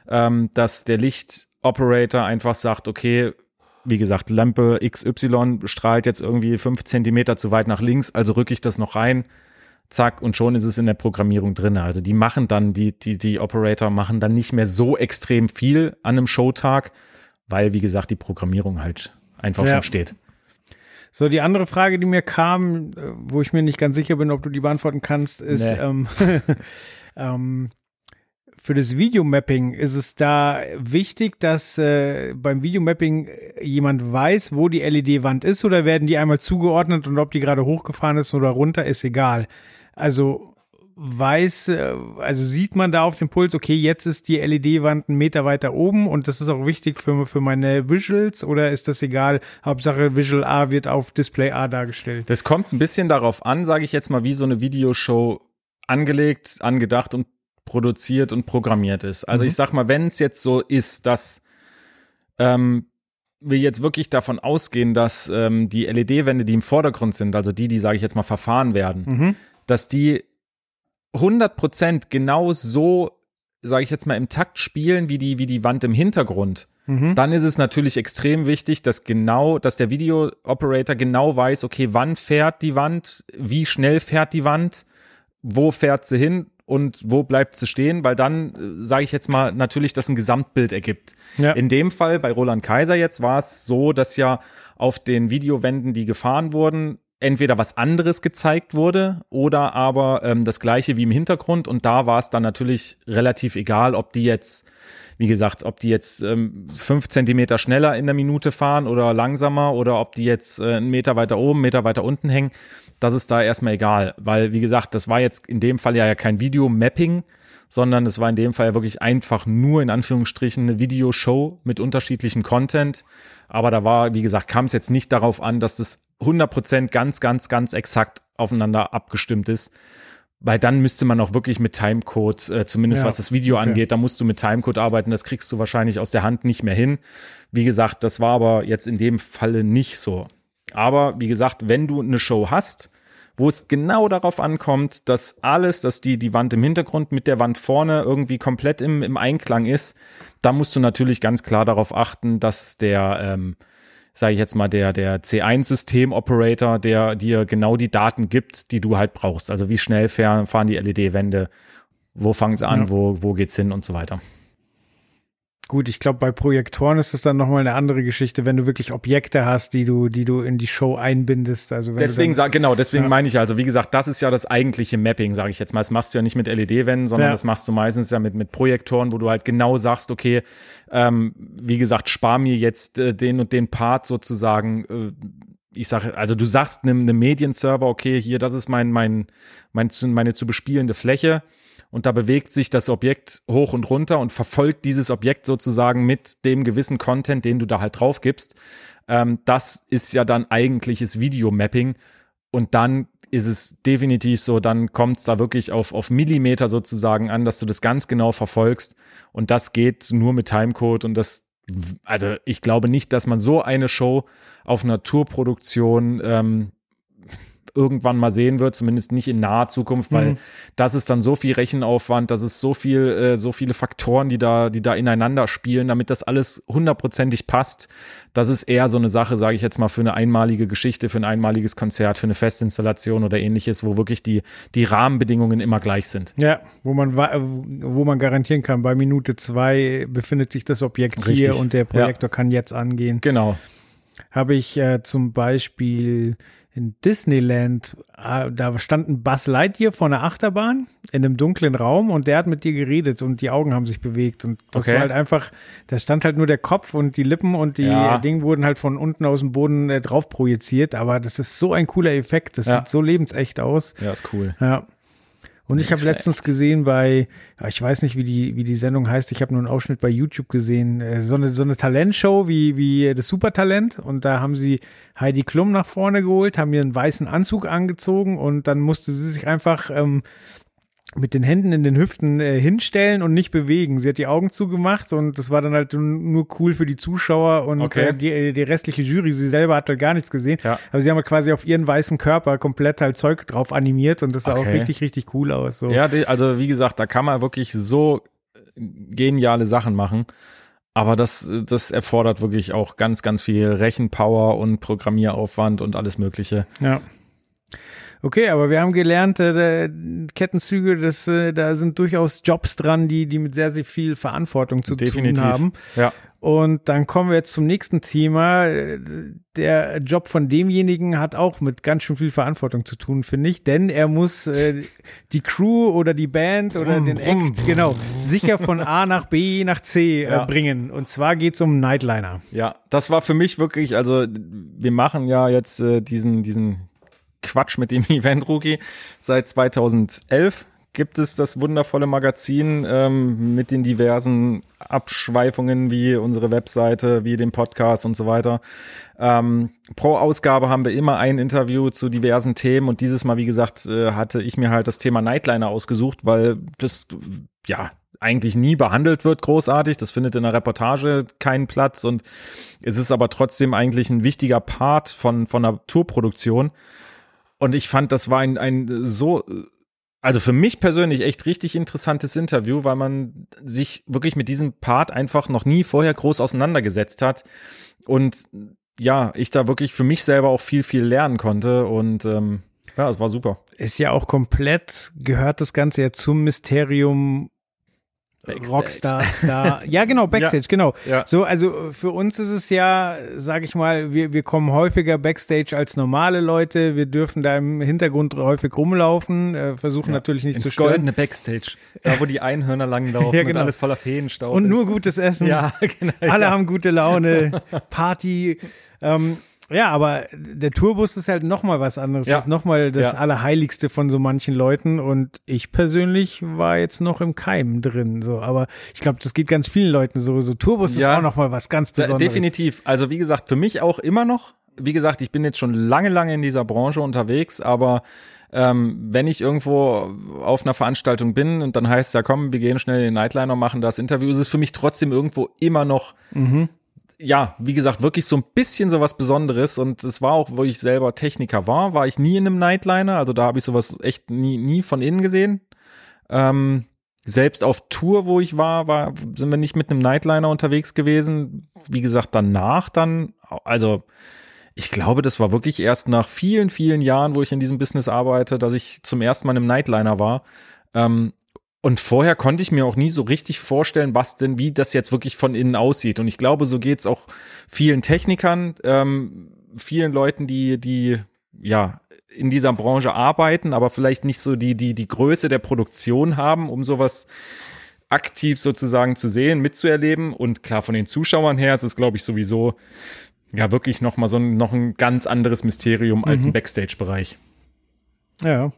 ähm, dass der Lichtoperator einfach sagt, okay, wie gesagt, Lampe XY strahlt jetzt irgendwie fünf Zentimeter zu weit nach links, also rücke ich das noch rein, zack, und schon ist es in der Programmierung drinne. Also die machen dann, die, die, die Operator machen dann nicht mehr so extrem viel an einem Showtag, weil, wie gesagt, die Programmierung halt einfach Ja. schon steht. So, die andere Frage, die mir kam, äh, wo ich mir nicht ganz sicher bin, ob du die beantworten kannst, ist, Nee. ähm, ähm, für das Videomapping ist es da wichtig, dass äh, beim Videomapping jemand weiß, wo die LED-Wand ist oder werden die einmal zugeordnet und ob die gerade hochgefahren ist oder runter, ist egal. Also weiß, also sieht man da auf dem Puls, okay, jetzt ist die LED-Wand einen Meter weiter oben und das ist auch wichtig für, für meine Visuals oder ist das egal? Hauptsache Visual A wird auf Display A dargestellt. Das kommt ein bisschen darauf an, sage ich jetzt mal, wie so eine Videoshow angelegt, angedacht und produziert und programmiert ist. Also Mhm. ich sag mal, wenn es jetzt so ist, dass ähm, wir jetzt wirklich davon ausgehen, dass ähm, die LED-Wände, die im Vordergrund sind, also die, die, sage ich jetzt mal, verfahren werden, Mhm. dass die 100% genau so, sage ich jetzt mal, im Takt spielen, wie die, wie die Wand im Hintergrund, Mhm. dann ist es natürlich extrem wichtig, dass genau, dass der Video-Operator genau weiß, okay, wann fährt die Wand, wie schnell fährt die Wand, wo fährt sie hin und wo bleibt sie stehen, weil dann, sage ich jetzt mal, natürlich das ein Gesamtbild ergibt. Ja. In dem Fall bei Roland Kaiser jetzt war es so, dass ja auf den Videowänden, die gefahren wurden, entweder was anderes gezeigt wurde oder aber ähm, das gleiche wie im Hintergrund und da war es dann natürlich relativ egal, ob die jetzt, wie gesagt, ob die jetzt ähm, fünf Zentimeter schneller in der Minute fahren oder langsamer oder ob die jetzt äh, einen Meter weiter oben, einen Meter weiter unten hängen, das ist da erstmal egal, weil wie gesagt, das war jetzt in dem Fall ja, ja kein Videomapping, sondern es war in dem Fall ja wirklich einfach nur in Anführungsstrichen eine Videoshow mit unterschiedlichem Content. Aber da war, wie gesagt, kam es jetzt nicht darauf an, dass das 100% ganz, ganz, ganz exakt aufeinander abgestimmt ist. Weil dann müsste man auch wirklich mit Timecode, äh, zumindest Ja, was das Video okay. angeht, da musst du mit Timecode arbeiten, das kriegst du wahrscheinlich aus der Hand nicht mehr hin. Wie gesagt, das war aber jetzt in dem Falle nicht so. Aber wie gesagt, wenn du eine Show hast, wo es genau darauf ankommt, dass alles, dass die, die Wand im Hintergrund mit der Wand vorne irgendwie komplett im, im Einklang ist, da musst du natürlich ganz klar darauf achten, dass der, ähm, sage ich jetzt mal, der, der C1-System-Operator, der dir genau die Daten gibt, die du halt brauchst. Also wie schnell fahren, fahren die LED-Wände, wo fangen sie an, Ja. wo, wo geht's hin und so weiter. Gut, ich glaube, bei Projektoren ist es dann nochmal eine andere Geschichte, wenn du wirklich Objekte hast, die du, die du in die Show einbindest. Also wenn Deswegen sag, genau, deswegen Ja. meine ich also, wie gesagt, das ist ja das eigentliche Mapping, sage ich jetzt mal. Das machst du ja nicht mit LED-Wänden, sondern Ja. das machst du meistens ja mit, mit Projektoren, wo du halt genau sagst, okay, ähm, wie gesagt, spar mir jetzt äh, den und den Part sozusagen. Äh, ich sage, also du sagst einem, einem Medienserver, okay, hier, das ist mein, mein, mein, meine zu bespielende Fläche. Und da bewegt sich das Objekt hoch und runter und verfolgt dieses Objekt sozusagen mit dem gewissen Content, den du da halt drauf gibst. Ähm, das ist ja dann eigentliches Videomapping. Und dann ist es definitiv so, dann kommt es da wirklich auf, auf Millimeter sozusagen an, dass du das ganz genau verfolgst. Und das geht nur mit Timecode und das, also ich glaube nicht, dass man so eine Show auf einer Tourproduktion ähm, irgendwann mal sehen wird, zumindest nicht in naher Zukunft, weil Mhm. das ist dann so viel Rechenaufwand, das ist so viel, äh, so viele Faktoren, die da, die da ineinander spielen, damit das alles hundertprozentig passt. Das ist eher so eine Sache, sage ich jetzt mal, für eine einmalige Geschichte, für ein einmaliges Konzert, für eine Festinstallation oder ähnliches, wo wirklich die, die Rahmenbedingungen immer gleich sind. ja, wo man, wo man garantieren kann, bei Minute zwei befindet sich das Objekt Richtig. hier und der Projektor kann jetzt angehen. Genau. habe ich äh, zum Beispiel in Disneyland, äh, da stand ein Buzz Lightyear vor einer Achterbahn in einem dunklen Raum und der hat mit dir geredet und die Augen haben sich bewegt und das Okay. war halt einfach, da stand halt nur der Kopf und die Lippen und die Ja. Dinge wurden halt von unten aus dem Boden äh, drauf projiziert, aber das ist so ein cooler Effekt, das Ja. sieht so lebensecht aus. Ja, ist cool. Ja. Und ich habe letztens gesehen bei, ich weiß nicht, wie die, wie die Sendung heißt, ich habe nur einen Ausschnitt bei YouTube gesehen, äh, so eine, so eine Talentshow wie, wie das Supertalent. Und da haben sie Heidi Klum nach vorne geholt, haben ihr einen weißen Anzug angezogen und dann musste sie sich einfach ähm, mit den Händen in den Hüften äh, hinstellen und nicht bewegen. Sie hat die Augen zugemacht und das war dann halt nur cool für die Zuschauer und Okay. äh, die, die restliche Jury, sie selber hat halt gar nichts gesehen. Ja. Aber sie haben halt quasi auf ihren weißen Körper komplett halt Zeug drauf animiert und das sah auch Okay. richtig, richtig cool aus. So. Ja, also wie gesagt, da kann man wirklich so geniale Sachen machen. Aber das, das erfordert wirklich auch ganz, ganz viel Rechenpower und Programmieraufwand und alles Mögliche. Ja. Okay, aber wir haben gelernt, äh, Kettenzüge, das, äh, da sind durchaus Jobs dran, die, die mit sehr, sehr viel Verantwortung zu Definitiv. tun haben. Ja. Und dann kommen wir jetzt zum nächsten Thema. Der Job von demjenigen hat auch mit ganz schön viel Verantwortung zu tun, finde ich, denn er muss äh, die Crew oder die Band oder Brumm, den Act, genau, sicher von A nach B nach C Ja. äh, bringen. Und zwar geht's um Nightliner. Ja, das war für mich wirklich, also wir machen ja jetzt äh, diesen, diesen Quatsch mit dem Event Rookie seit 2011 gibt es das wundervolle Magazin ähm, mit den diversen Abschweifungen wie unsere Webseite, wie den Podcast und so weiter. Ähm, pro Ausgabe haben wir immer ein Interview zu diversen Themen und dieses Mal, wie gesagt, äh, hatte ich mir halt das Thema Nightliner ausgesucht, weil das ja eigentlich nie behandelt wird großartig. Das findet in der Reportage keinen Platz und es ist aber trotzdem eigentlich ein wichtiger Part von, von der Tourproduktion. Und ich fand, das war ein, ein so, also für mich persönlich echt richtig interessantes Interview, weil man sich wirklich mit diesem Part einfach noch nie vorher groß auseinandergesetzt hat. Und ja, ich da wirklich für mich selber auch viel, viel lernen konnte. Und ähm, ja, es war super. Ist ja auch komplett, gehört das Ganze ja zum Mysterium Backstage. Rockstar, Star. Ja, genau, Backstage, genau. Ja. So, also für uns ist es ja, sag ich mal, wir, wir kommen häufiger Backstage als normale Leute. Wir dürfen da im Hintergrund häufig rumlaufen, äh, versuchen natürlich nicht zu Ins stören. goldene Backstage, da wo die Einhörner langlaufen Ja, und genau. alles voller Feenstaub Und ist. nur gutes Essen. Ja, genau. Alle ja. haben gute Laune, Party. Ähm, ja, aber der Tourbus ist halt nochmal was anderes. Ja. Das ist nochmal das Ja. Allerheiligste von so manchen Leuten. Und ich persönlich war jetzt noch im Keim drin. So, aber ich glaube, das geht ganz vielen Leuten so. So Tourbus Ja. ist auch nochmal was ganz Besonderes. Definitiv. Also wie gesagt, für mich auch immer noch. Wie gesagt, ich bin jetzt schon lange, lange in dieser Branche unterwegs, aber ähm, wenn ich irgendwo auf einer Veranstaltung bin und dann heißt es ja, komm, wir gehen schnell in den Nightliner und machen das Interview, ist es für mich trotzdem irgendwo immer noch, ja, wie gesagt, wirklich so ein bisschen so was Besonderes. Und es war auch, wo ich selber Techniker war, war ich nie in einem Nightliner. Also da habe ich sowas echt nie, nie von innen gesehen. Ähm, selbst auf Tour, wo ich war, war, sind wir nicht mit einem Nightliner unterwegs gewesen. Wie gesagt, danach dann, also ich glaube, das war wirklich erst nach vielen, vielen Jahren, wo ich in diesem Business arbeite, dass ich zum ersten Mal einem Nightliner war. Ähm, und vorher konnte ich mir auch nie so richtig vorstellen, was denn, wie das jetzt wirklich von innen aussieht. Und ich glaube, so geht's auch vielen Technikern, ähm, vielen Leuten, die, die, ja, in dieser Branche arbeiten, aber vielleicht nicht so die, die, die Größe der Produktion haben, um sowas aktiv sozusagen zu sehen, mitzuerleben. Und klar, von den Zuschauern her ist es, glaube ich, sowieso ja wirklich noch mal so ein, noch ein ganz anderes Mysterium als Mhm. ein Backstage-Bereich. Ja.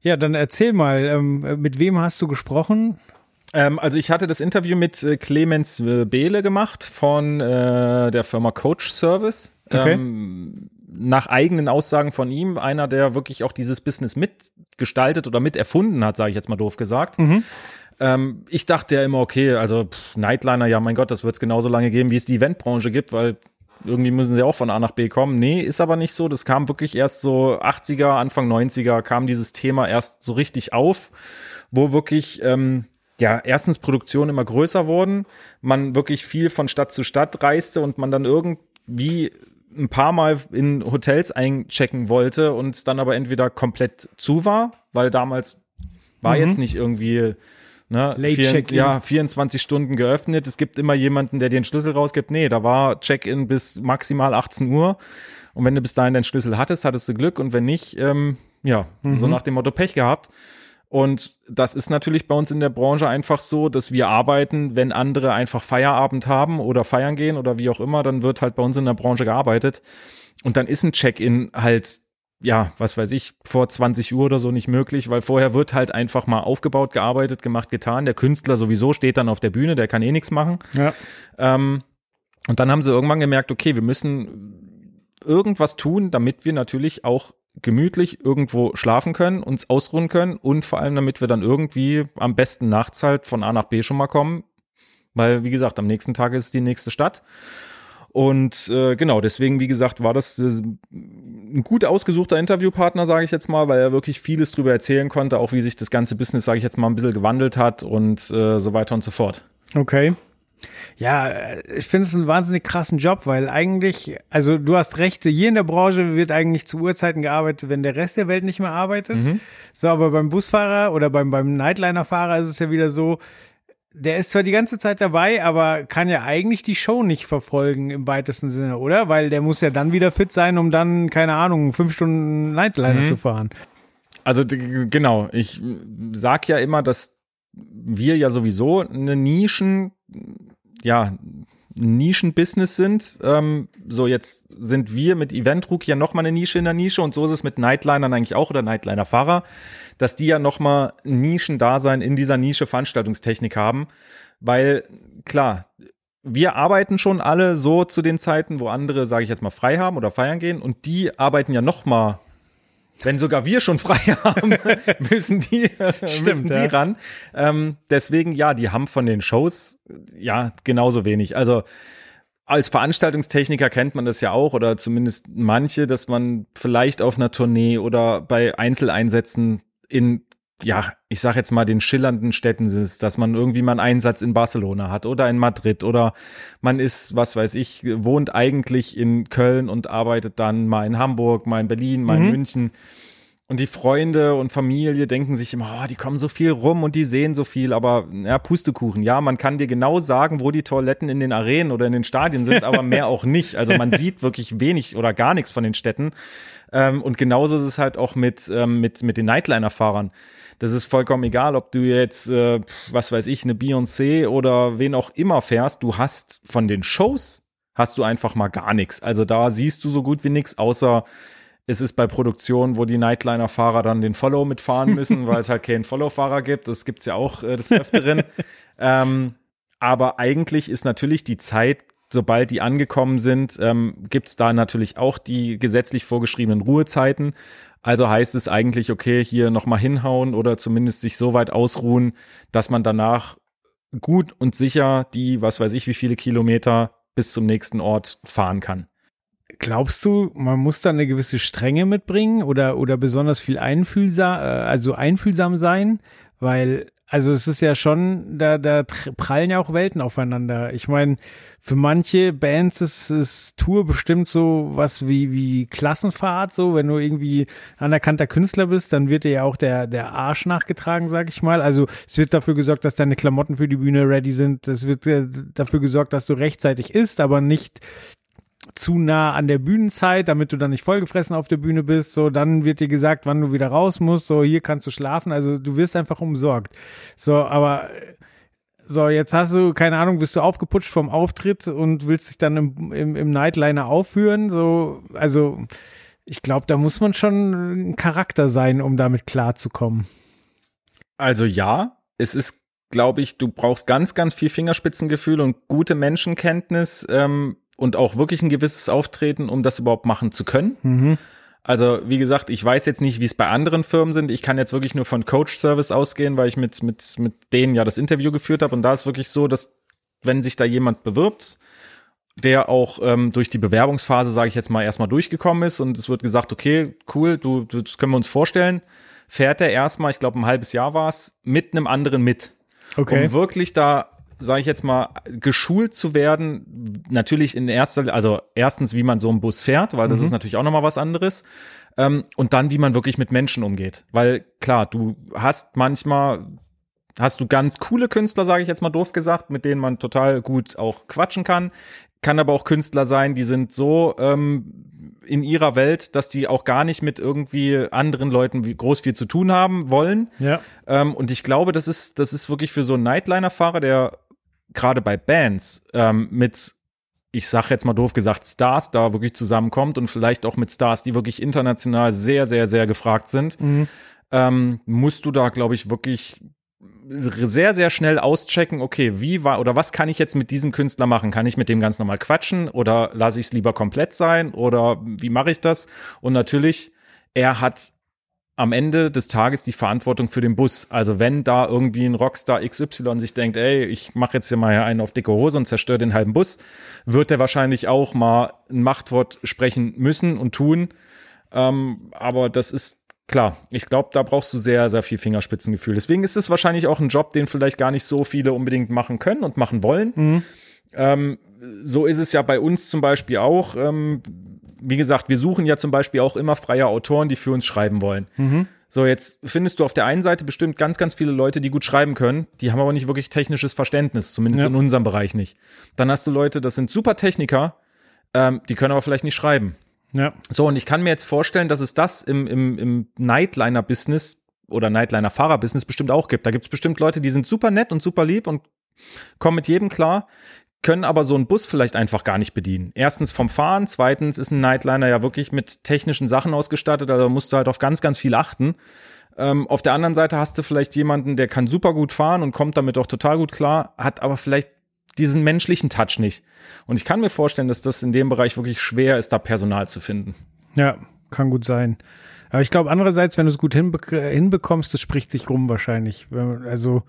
Ja, dann erzähl mal, ähm, mit wem hast du gesprochen? Ähm, also ich hatte das Interview mit äh, Clemens äh, Behle gemacht von äh, der Firma Coach Service. Okay. Ähm, nach eigenen Aussagen von ihm, einer, der wirklich auch dieses Business mitgestaltet oder miterfunden hat, sage ich jetzt mal doof gesagt. Ähm, ich dachte ja immer, okay, also pff, Nightliner, ja mein Gott, das wird es genauso lange geben, wie es die Eventbranche gibt, weil irgendwie müssen sie auch von A nach B kommen. Nee, ist aber nicht so. Das kam wirklich erst so 80er, Anfang 90er kam dieses Thema erst so richtig auf, wo wirklich ähm, ja, erstens Produktionen immer größer wurden, man wirklich viel von Stadt zu Stadt reiste und man dann irgendwie ein paar Mal in Hotels einchecken wollte und dann aber entweder komplett zu war, weil damals war jetzt nicht irgendwie ne, Late vier, Check-in. ja, 24 Stunden geöffnet. Es gibt immer jemanden, der dir den Schlüssel rausgibt. Nee, da war Check-in bis maximal 18 Uhr. Und wenn du bis dahin deinen Schlüssel hattest, hattest du Glück. Und wenn nicht, ähm, ja, so nach dem Motto Pech gehabt. Und das ist natürlich bei uns in der Branche einfach so, dass wir arbeiten, wenn andere einfach Feierabend haben oder feiern gehen oder wie auch immer, dann wird halt bei uns in der Branche gearbeitet. Und dann ist ein Check-in halt ja, was weiß ich, vor 20 Uhr oder so nicht möglich, weil vorher wird halt einfach mal aufgebaut, gearbeitet, gemacht, getan. Der Künstler sowieso steht dann auf der Bühne, der kann eh nichts machen. Ja. Ähm, und dann haben sie irgendwann gemerkt, okay, wir müssen irgendwas tun, damit wir natürlich auch gemütlich irgendwo schlafen können, uns ausruhen können und vor allem, damit wir dann irgendwie am besten nachts halt von A nach B schon mal kommen. Weil, wie gesagt, am nächsten Tag ist es die nächste Stadt. Und äh, genau, deswegen, wie gesagt, war das äh, ein gut ausgesuchter Interviewpartner, sage ich jetzt mal, weil er wirklich vieles drüber erzählen konnte, auch wie sich das ganze Business, sage ich jetzt mal, ein bisschen gewandelt hat und äh, so weiter und so fort. Okay. Ja, ich finde es einen wahnsinnig krassen Job, weil eigentlich, also du hast recht, hier in der Branche wird eigentlich zu Uhrzeiten gearbeitet, wenn der Rest der Welt nicht mehr arbeitet. Mhm. So, aber beim Busfahrer oder beim, beim Nightliner-Fahrer ist es ja wieder so, der ist zwar die ganze Zeit dabei, aber kann ja eigentlich die Show nicht verfolgen im weitesten Sinne, oder? Weil der muss ja dann wieder fit sein, um dann, keine Ahnung, fünf Stunden Nightliner Mhm. zu fahren. Also genau, ich sag ja immer, dass wir ja sowieso eine Nischen, ja, Nischen-Business sind. Ähm, so, jetzt sind wir mit Event-Rook ja nochmal eine Nische in der Nische und so ist es mit Nightlinern eigentlich auch oder Nightliner-Fahrer, dass die ja nochmal Nischen-Dasein in dieser Nische Veranstaltungstechnik haben, weil klar, wir arbeiten schon alle so zu den Zeiten, wo andere, sage ich jetzt mal, frei haben oder feiern gehen und die arbeiten ja nochmal wenn sogar wir schon frei haben, müssen die, müssen die ja. ran. Ähm, deswegen, ja, die haben von den Shows ja genauso wenig. Also als Veranstaltungstechniker kennt man das ja auch oder zumindest manche, dass man vielleicht auf einer Tournee oder bei Einzeleinsätzen in ja, ich sag jetzt mal den schillernden Städten ist, dass man irgendwie mal einen Einsatz in Barcelona hat oder in Madrid oder man ist, was weiß ich, wohnt eigentlich in Köln und arbeitet dann mal in Hamburg, mal in Berlin, mal in Mhm. München. Und die Freunde und Familie denken sich immer, oh, die kommen so viel rum und die sehen so viel, aber ja, Pustekuchen. Ja, man kann dir genau sagen, wo die Toiletten in den Arenen oder in den Stadien sind, aber mehr auch nicht. Also man sieht wirklich wenig oder gar nichts von den Städten. Ähm, und genauso ist es halt auch mit, ähm, mit, mit den Nightliner-Fahrern. Das ist vollkommen egal, ob du jetzt, äh, was weiß ich, eine Beyoncé oder wen auch immer fährst. Du hast von den Shows hast du einfach mal gar nichts. Also da siehst du so gut wie nichts, außer es ist bei Produktionen, wo die Nightliner-Fahrer dann den Follow mitfahren müssen, weil es halt keinen Follow-Fahrer gibt. Das gibt's ja auch äh, des Öfteren. ähm, aber eigentlich ist natürlich die Zeit, sobald die angekommen sind, ähm, gibt's da natürlich auch die gesetzlich vorgeschriebenen Ruhezeiten. Also heißt es eigentlich, okay, hier nochmal hinhauen oder zumindest sich so weit ausruhen, dass man danach gut und sicher die, was weiß ich, wie viele Kilometer bis zum nächsten Ort fahren kann. Glaubst du, man muss da eine gewisse Strenge mitbringen oder, oder besonders viel einfühlsam, also einfühlsam sein? Weil, also es ist ja schon, da, da prallen ja auch Welten aufeinander. Ich meine, für manche Bands ist, ist Tour bestimmt so was wie, wie Klassenfahrt, so, wenn du irgendwie anerkannter Künstler bist, dann wird dir ja auch der, der Arsch nachgetragen, sag ich mal. Also es wird dafür gesorgt, dass deine Klamotten für die Bühne ready sind. Es wird äh, dafür gesorgt, dass du rechtzeitig isst, aber nicht zu nah an der Bühnenzeit, damit du dann nicht vollgefressen auf der Bühne bist. So, dann wird dir gesagt, wann du wieder raus musst. So, hier kannst du schlafen. Also du wirst einfach umsorgt. So, aber so, jetzt hast du, keine Ahnung, bist du aufgeputscht vom Auftritt und willst dich dann im, im, im Nightliner aufführen. So, also ich glaube, da muss man schon ein Charakter sein, um damit klarzukommen. Also ja, es ist, glaube ich, du brauchst ganz, ganz viel Fingerspitzengefühl und gute Menschenkenntnis ähm, und auch wirklich ein gewisses Auftreten, um das überhaupt machen zu können. Mhm. Also wie gesagt, ich weiß jetzt nicht, wie es bei anderen Firmen sind. Ich kann jetzt wirklich nur von Coach Service ausgehen, weil ich mit mit mit denen ja das Interview geführt habe und da ist wirklich so, dass wenn sich da jemand bewirbt, der auch ähm, durch die Bewerbungsphase, sage ich jetzt mal, erstmal durchgekommen ist und es wird gesagt, okay, cool, du, du das können wir uns vorstellen, fährt er erstmal, ich glaube ein halbes Jahr war es, mit einem anderen mit Okay. um wirklich da, sage ich jetzt mal, geschult zu werden. Natürlich in erster, also erstens, wie man so einen Bus fährt, weil das ist natürlich auch nochmal was anderes. Ähm, und dann, wie man wirklich mit Menschen umgeht. Weil klar, du hast manchmal hast du ganz coole Künstler, sage ich jetzt mal doof gesagt, mit denen man total gut auch quatschen kann. Kann aber auch Künstler sein, die sind so ähm, in ihrer Welt, dass die auch gar nicht mit irgendwie anderen Leuten wie groß viel zu tun haben wollen. ja. Ähm, und ich glaube, das ist, das ist wirklich für so einen Nightliner-Fahrer, der gerade bei Bands ähm, mit ich sag jetzt mal doof gesagt, Stars da wirklich zusammenkommt und vielleicht auch mit Stars, die wirklich international sehr, sehr, sehr gefragt sind, Mhm. ähm, musst du da, glaube ich, wirklich sehr, sehr schnell auschecken, okay, wie war oder was kann ich jetzt mit diesem Künstler machen? Kann ich mit dem ganz normal quatschen oder lasse ich es lieber komplett sein oder wie mache ich das? Und natürlich, er hat am Ende des Tages die Verantwortung für den Bus. Also wenn da irgendwie ein Rockstar XY sich denkt, ey, ich mache jetzt hier mal hier einen auf dicke Hose und zerstöre den halben Bus, wird er wahrscheinlich auch mal ein Machtwort sprechen müssen und tun. Ähm, aber das ist klar. Ich glaube, da brauchst du sehr, sehr viel Fingerspitzengefühl. Deswegen ist es wahrscheinlich auch ein Job, den vielleicht gar nicht so viele unbedingt machen können und machen wollen. Ähm, so ist es ja bei uns zum Beispiel auch. Ähm, wie gesagt, wir suchen ja zum Beispiel auch immer freie Autoren, die für uns schreiben wollen. So, jetzt findest du auf der einen Seite bestimmt ganz, ganz viele Leute, die gut schreiben können, die haben aber nicht wirklich technisches Verständnis, zumindest Ja. in unserem Bereich nicht. Dann hast du Leute, das sind super Techniker, ähm, die können aber vielleicht nicht schreiben. Ja. So, und ich kann mir jetzt vorstellen, dass es das im, im, im Nightliner-Business oder Nightliner-Fahrer-Business bestimmt auch gibt. Da gibt es bestimmt Leute, die sind super nett und super lieb und kommen mit jedem klar, können aber so einen Bus vielleicht einfach gar nicht bedienen. Erstens vom Fahren, zweitens ist ein Nightliner ja wirklich mit technischen Sachen ausgestattet, also musst du halt auf ganz, ganz viel achten. Ähm, auf der anderen Seite hast du vielleicht jemanden, der kann super gut fahren und kommt damit auch total gut klar, hat aber vielleicht diesen menschlichen Touch nicht. Und ich kann mir vorstellen, dass das in dem Bereich wirklich schwer ist, da Personal zu finden. Ja, kann gut sein. Aber ich glaube, andererseits, wenn du es gut hinbe hinbekommst, das spricht sich rum wahrscheinlich. Also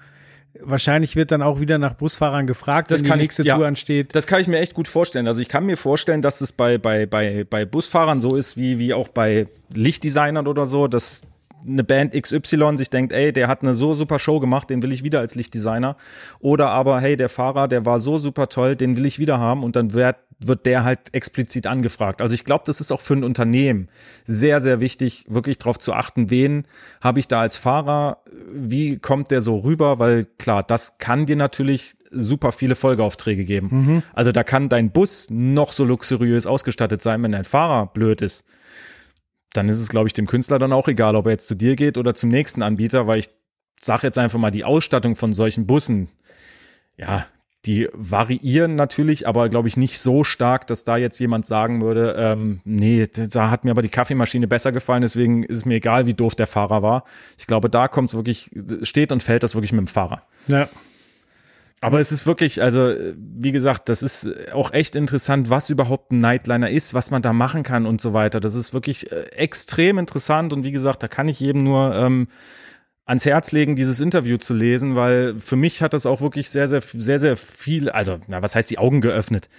wahrscheinlich wird dann auch wieder nach Busfahrern gefragt, Das wenn die kann ich- nächste ja. Tour ansteht. Das kann ich mir echt gut vorstellen. Also ich kann mir vorstellen, dass es bei, bei, bei, bei Busfahrern so ist, wie, wie auch bei Lichtdesignern oder so, dass eine Band XY sich denkt, ey, der hat eine so super Show gemacht, den will ich wieder als Lichtdesigner. Oder aber, hey, der Fahrer, der war so super toll, den will ich wieder haben und dann wird, wird der halt explizit angefragt. Also ich glaube, das ist auch für ein Unternehmen sehr, sehr wichtig, wirklich darauf zu achten, wen habe ich da als Fahrer, wie kommt der so rüber, weil klar, das kann dir natürlich super viele Folgeaufträge geben. Also da kann dein Bus noch so luxuriös ausgestattet sein, wenn dein Fahrer blöd ist dann ist es, glaube ich, dem Künstler dann auch egal, ob er jetzt zu dir geht oder zum nächsten Anbieter, weil ich sage jetzt einfach mal, die Ausstattung von solchen Bussen, ja, die variieren natürlich, aber glaube ich nicht so stark, dass da jetzt jemand sagen würde, ähm, nee, da hat mir aber die Kaffeemaschine besser gefallen, deswegen ist es mir egal, wie doof der Fahrer war. Ich glaube, da kommt es wirklich, steht und fällt das wirklich mit dem Fahrer. Ja. Aber es ist wirklich, also wie gesagt, das ist auch echt interessant, was überhaupt ein Nightliner ist, was man da machen kann und so weiter. Das ist wirklich äh, extrem interessant und wie gesagt, da kann ich jedem nur ähm, ans Herz legen, dieses Interview zu lesen, weil für mich hat das auch wirklich sehr, sehr, sehr, sehr viel, also na, was heißt die Augen geöffnet?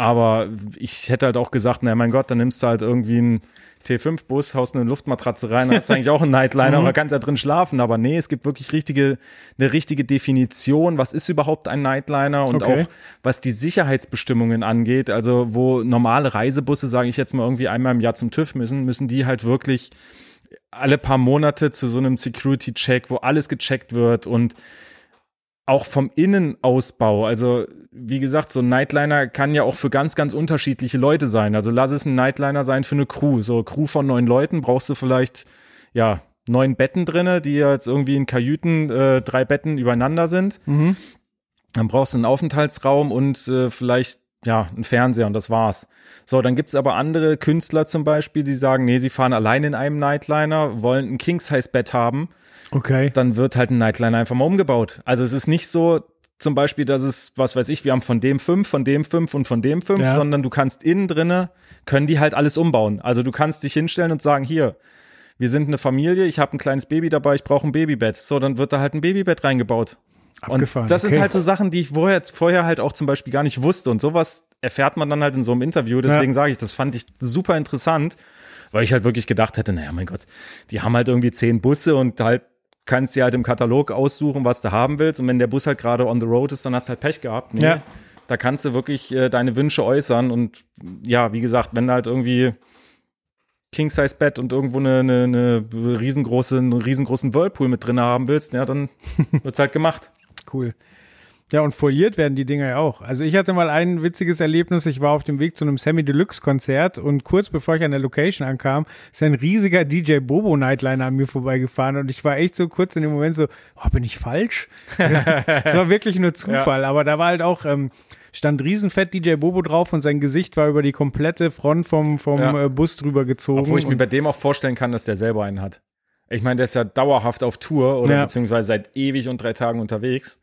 Aber ich hätte halt auch gesagt, na mein Gott, dann nimmst du halt irgendwie einen T5-Bus, haust eine Luftmatratze rein, dann hast eigentlich auch einen Nightliner, aber kannst ja drin schlafen. Aber nee, es gibt wirklich richtige, eine richtige Definition, was ist überhaupt ein Nightliner und Okay. auch was die Sicherheitsbestimmungen angeht. Also wo normale Reisebusse, sage ich jetzt mal, irgendwie einmal im Jahr zum TÜV müssen, müssen die halt wirklich alle paar Monate zu so einem Security-Check, wo alles gecheckt wird und auch vom Innenausbau. Also, wie gesagt, so ein Nightliner kann ja auch für ganz, ganz unterschiedliche Leute sein. Also lass es ein Nightliner sein für eine Crew. So Crew von neun Leuten brauchst du vielleicht, ja, neun Betten drinne, die jetzt irgendwie in Kajüten äh, drei Betten übereinander sind. Dann brauchst du einen Aufenthaltsraum und äh, vielleicht ja, ein Fernseher und das war's. So, dann gibt's aber andere Künstler zum Beispiel, die sagen, nee, sie fahren allein in einem Nightliner, wollen ein King-Size-Bett haben Okay. dann wird halt ein Nightliner einfach mal umgebaut. Also es ist nicht so zum Beispiel, dass es, was weiß ich, wir haben von dem fünf, von dem fünf und von dem fünf, Ja. sondern du kannst innen drinne, können die halt alles umbauen. Also du kannst dich hinstellen und sagen, hier, wir sind eine Familie, ich habe ein kleines Baby dabei, ich brauche ein Babybett. So, dann wird da halt ein Babybett reingebaut. Abgefahren. Und das okay. sind halt so Sachen, die ich vorher, vorher halt auch zum Beispiel gar nicht wusste. Und sowas erfährt man dann halt in so einem Interview. Deswegen Ja. sage ich, das fand ich super interessant, weil ich halt wirklich gedacht hätte, naja, mein Gott, die haben halt irgendwie zehn Busse und halt kannst dir halt im Katalog aussuchen, was du haben willst. Und wenn der Bus halt gerade on the road ist, dann hast du halt Pech gehabt. Nee, Ja. Da kannst du wirklich äh, deine Wünsche äußern. Und ja, wie gesagt, wenn du halt irgendwie King-Size-Bett und irgendwo eine, eine, eine riesengroße, einen riesengroßen Whirlpool mit drin haben willst, ja, dann wird's halt gemacht. Cool. Ja, und foliert werden die Dinger ja auch. Also ich hatte mal ein witziges Erlebnis. Ich war auf dem Weg zu einem Semi-Deluxe-Konzert und kurz bevor ich an der Location ankam, ist ein riesiger DJ Bobo Nightliner an mir vorbeigefahren und ich war echt so kurz in dem Moment so, oh, bin ich falsch? Es war wirklich nur Zufall, aber da war halt auch ähm, stand riesenfett DJ Bobo drauf und sein Gesicht war über die komplette Front vom, vom Ja. äh, Bus drüber gezogen. Obwohl ich mir bei dem auch vorstellen kann, dass der selber einen hat. Ich meine, der ist ja dauerhaft auf Tour oder Ja. beziehungsweise seit ewig und drei Tagen unterwegs.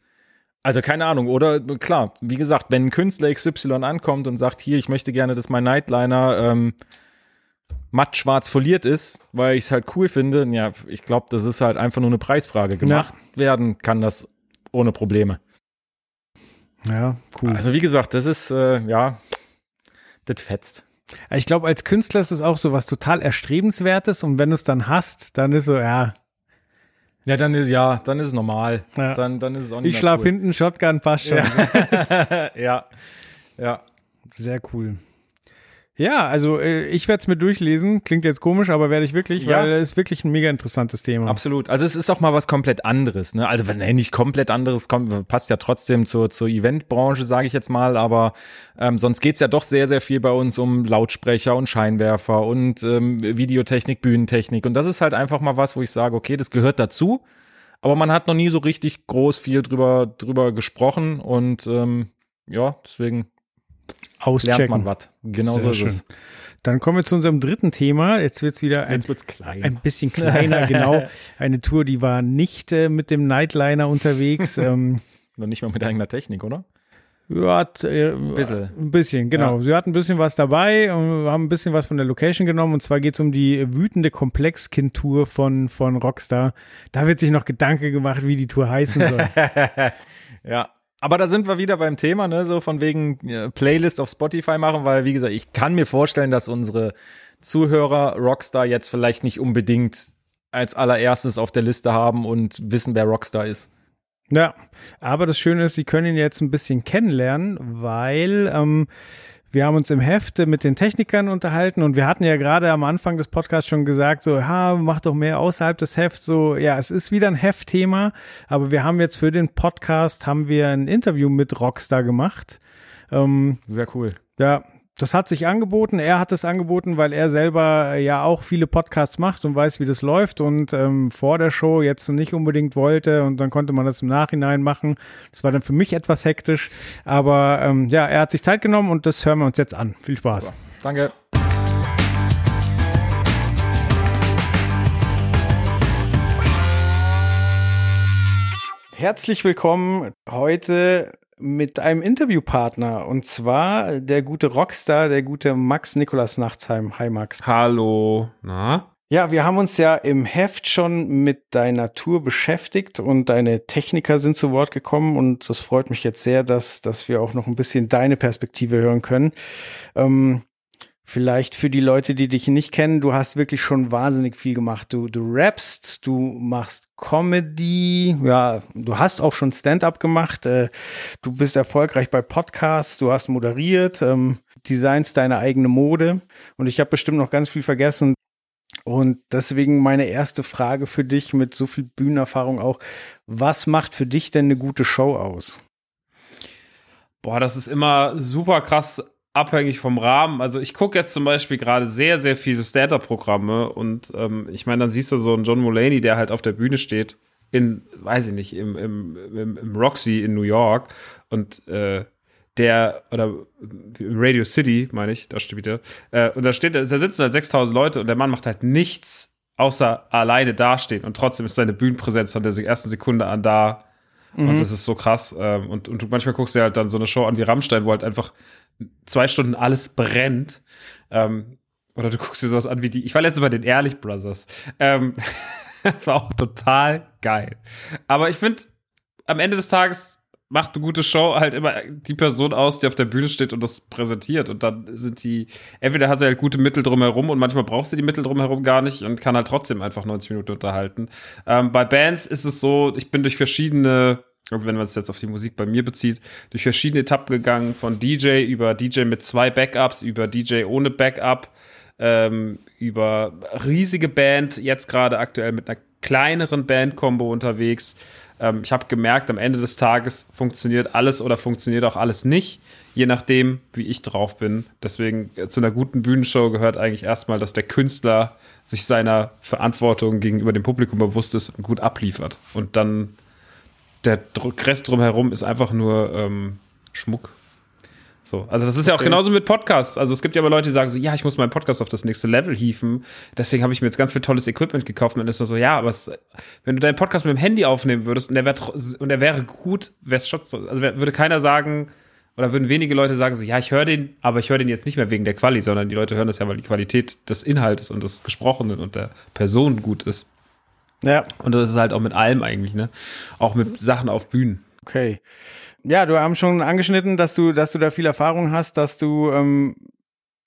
Also keine Ahnung, oder klar, wie gesagt, wenn ein Künstler XY ankommt und sagt, hier, ich möchte gerne, dass mein Nightliner ähm, matt schwarz foliert ist, weil ich es halt cool finde, ja, ich glaube, das ist halt einfach nur eine Preisfrage. Gemacht werden kann das ohne Probleme. ja, cool. Also wie gesagt, das ist, äh, ja, das fetzt. ich glaube, als Künstler ist es auch so was total Erstrebenswertes und wenn du es dann hast, dann ist so, ja, Ja, dann ist, ja, dann ist es normal. Ja. Dann, dann ist es auch nicht ich mehr schlaf cool. hinten, Shotgun passt schon. ja. Ja. Sehr cool. Ja, also äh, ich werde es mir durchlesen. Klingt jetzt komisch, aber werde ich wirklich, Ja. weil es ist wirklich ein mega interessantes Thema. Absolut. Also es ist auch mal was komplett anderes. Ne? Also wenn nee, nicht komplett anderes kommt, passt ja trotzdem zur, zur Eventbranche, sage ich jetzt mal. Aber ähm, sonst geht's ja doch sehr, sehr viel bei uns um Lautsprecher und Scheinwerfer und ähm, Videotechnik, Bühnentechnik. Und das ist halt einfach mal was, wo ich sage, okay, das gehört dazu. Aber man hat noch nie so richtig groß viel drüber, drüber gesprochen. Und ähm, ja, deswegen Auschecken. lernt man was. Genau Sehr so ist schön. es. Dann kommen wir zu unserem dritten Thema. Jetzt wird's wieder ein, Jetzt wird's klein. ein bisschen kleiner, genau. Eine Tour, die war nicht äh, mit dem Nightliner unterwegs. ähm, Noch nicht mal mit eigener Technik, oder? Ja, hat, äh, Bisschen. Ein bisschen, genau. Ja. Sie hatten ein bisschen was dabei und wir haben ein bisschen was von der Location genommen. Und zwar geht es um die wütende Komplex-Kind-Tour von, von Rockstar. Da wird sich noch Gedanke gemacht, wie die Tour heißen soll. Ja. Aber da sind wir wieder beim Thema, ne, so von wegen Playlist auf Spotify machen, weil wie gesagt, ich kann mir vorstellen, dass unsere Zuhörer Rockstar jetzt vielleicht nicht unbedingt als allererstes auf der Liste haben und wissen, wer Rockstar ist. ja, aber das Schöne ist, Sie können ihn jetzt ein bisschen kennenlernen, weil ähm, wir haben uns im Heft mit den Technikern unterhalten und wir hatten ja gerade am Anfang des Podcasts schon gesagt, so, ha, mach doch mehr außerhalb des Hefts. So, ja, es ist wieder ein Heftthema, aber wir haben jetzt für den Podcast haben wir ein Interview mit Rockstar gemacht. Ähm, Sehr cool. ja, das hat sich angeboten. Er hat es angeboten, weil er selber äh, ja auch viele Podcasts macht und weiß, wie das läuft und ähm, vor der Show jetzt nicht unbedingt wollte und dann konnte man das im Nachhinein machen. Das war dann für mich etwas hektisch, aber ähm, ja, er hat sich Zeit genommen und das hören wir uns jetzt an. Viel Spaß. Danke. Herzlich willkommen heute mit einem Interviewpartner und zwar der gute Rockstar, der gute Max Nikolas Nachtsheim. Hi Max. Hallo. Na? Ja, wir haben uns ja im Heft schon mit deiner Tour beschäftigt und deine Techniker sind zu Wort gekommen und das freut mich jetzt sehr, dass, dass wir auch noch ein bisschen deine Perspektive hören können. Ähm, vielleicht für die Leute, die dich nicht kennen, du hast wirklich schon wahnsinnig viel gemacht. Du, du rappst, du machst Comedy, ja, du hast auch schon Stand-up gemacht, äh, du bist erfolgreich bei Podcasts, du hast moderiert, ähm, designst deine eigene Mode und ich habe bestimmt noch ganz viel vergessen. Und deswegen meine erste Frage für dich mit so viel Bühnenerfahrung auch. Was macht für dich denn eine gute Show aus? Boah, das ist immer super krass abhängig vom Rahmen. Also ich gucke jetzt zum Beispiel gerade sehr, sehr viele Stand-Up-Programme und ähm, ich meine, dann siehst du so einen John Mulaney, der halt auf der Bühne steht, in, weiß ich nicht, im, im, im, im Roxy in New York und äh, der, oder im Radio City, meine ich, da steht wieder, äh, und da steht, da sitzen halt 6000 Leute und der Mann macht halt nichts außer alleine dastehen und trotzdem ist seine Bühnenpräsenz von der ersten Sekunde an da und das ist so krass. Ähm, und, und manchmal guckst du dir halt dann so eine Show an wie Rammstein, wo halt einfach zwei Stunden alles brennt. Ähm, oder du guckst dir sowas an wie die. Ich war letztes Mal den Ehrlich Brothers. Ähm, das war auch total geil. Aber ich finde, am Ende des Tages macht eine gute Show halt immer die Person aus, die auf der Bühne steht und das präsentiert. Und dann sind die, entweder hat sie halt gute Mittel drumherum und manchmal braucht sie die Mittel drumherum gar nicht und kann halt trotzdem einfach 90 Minuten unterhalten. Ähm, bei Bands ist es so, ich bin durch verschiedene, also wenn man es jetzt auf die Musik bei mir bezieht, durch verschiedene Etappen gegangen, von DJ über DJ mit zwei Backups, über DJ ohne Backup, ähm, über riesige Band, jetzt gerade aktuell mit einer kleineren Band-Kombo unterwegs. Ähm, ich habe gemerkt, am Ende des Tages funktioniert alles oder funktioniert auch alles nicht, je nachdem, wie ich drauf bin. Deswegen äh, zu einer guten Bühnenshow gehört eigentlich erstmal, dass der Künstler sich seiner Verantwortung gegenüber dem Publikum bewusst ist und gut abliefert. Und dann der Rest drumherum ist einfach nur ähm, Schmuck. So, also das ist ja auch genauso mit Podcasts. Also es gibt ja aber Leute, die sagen so, ja, ich muss meinen Podcast auf das nächste Level hieven. Deswegen habe ich mir jetzt ganz viel tolles Equipment gekauft. Und dann ist nur so, ja, aber es, wenn du deinen Podcast mit dem Handy aufnehmen würdest und der wäre und der wäre gut, wäre es also würde keiner sagen oder würden wenige Leute sagen so, ja, ich höre den, aber ich höre den jetzt nicht mehr wegen der Quali, sondern die Leute hören das ja, weil die Qualität des Inhaltes und des Gesprochenen und der Person gut ist. Ja. Und das ist halt auch mit allem eigentlich, ne? Auch mit Sachen auf Bühnen. Okay. Ja, du hast schon angeschnitten, dass du, dass du da viel Erfahrung hast, dass du ähm,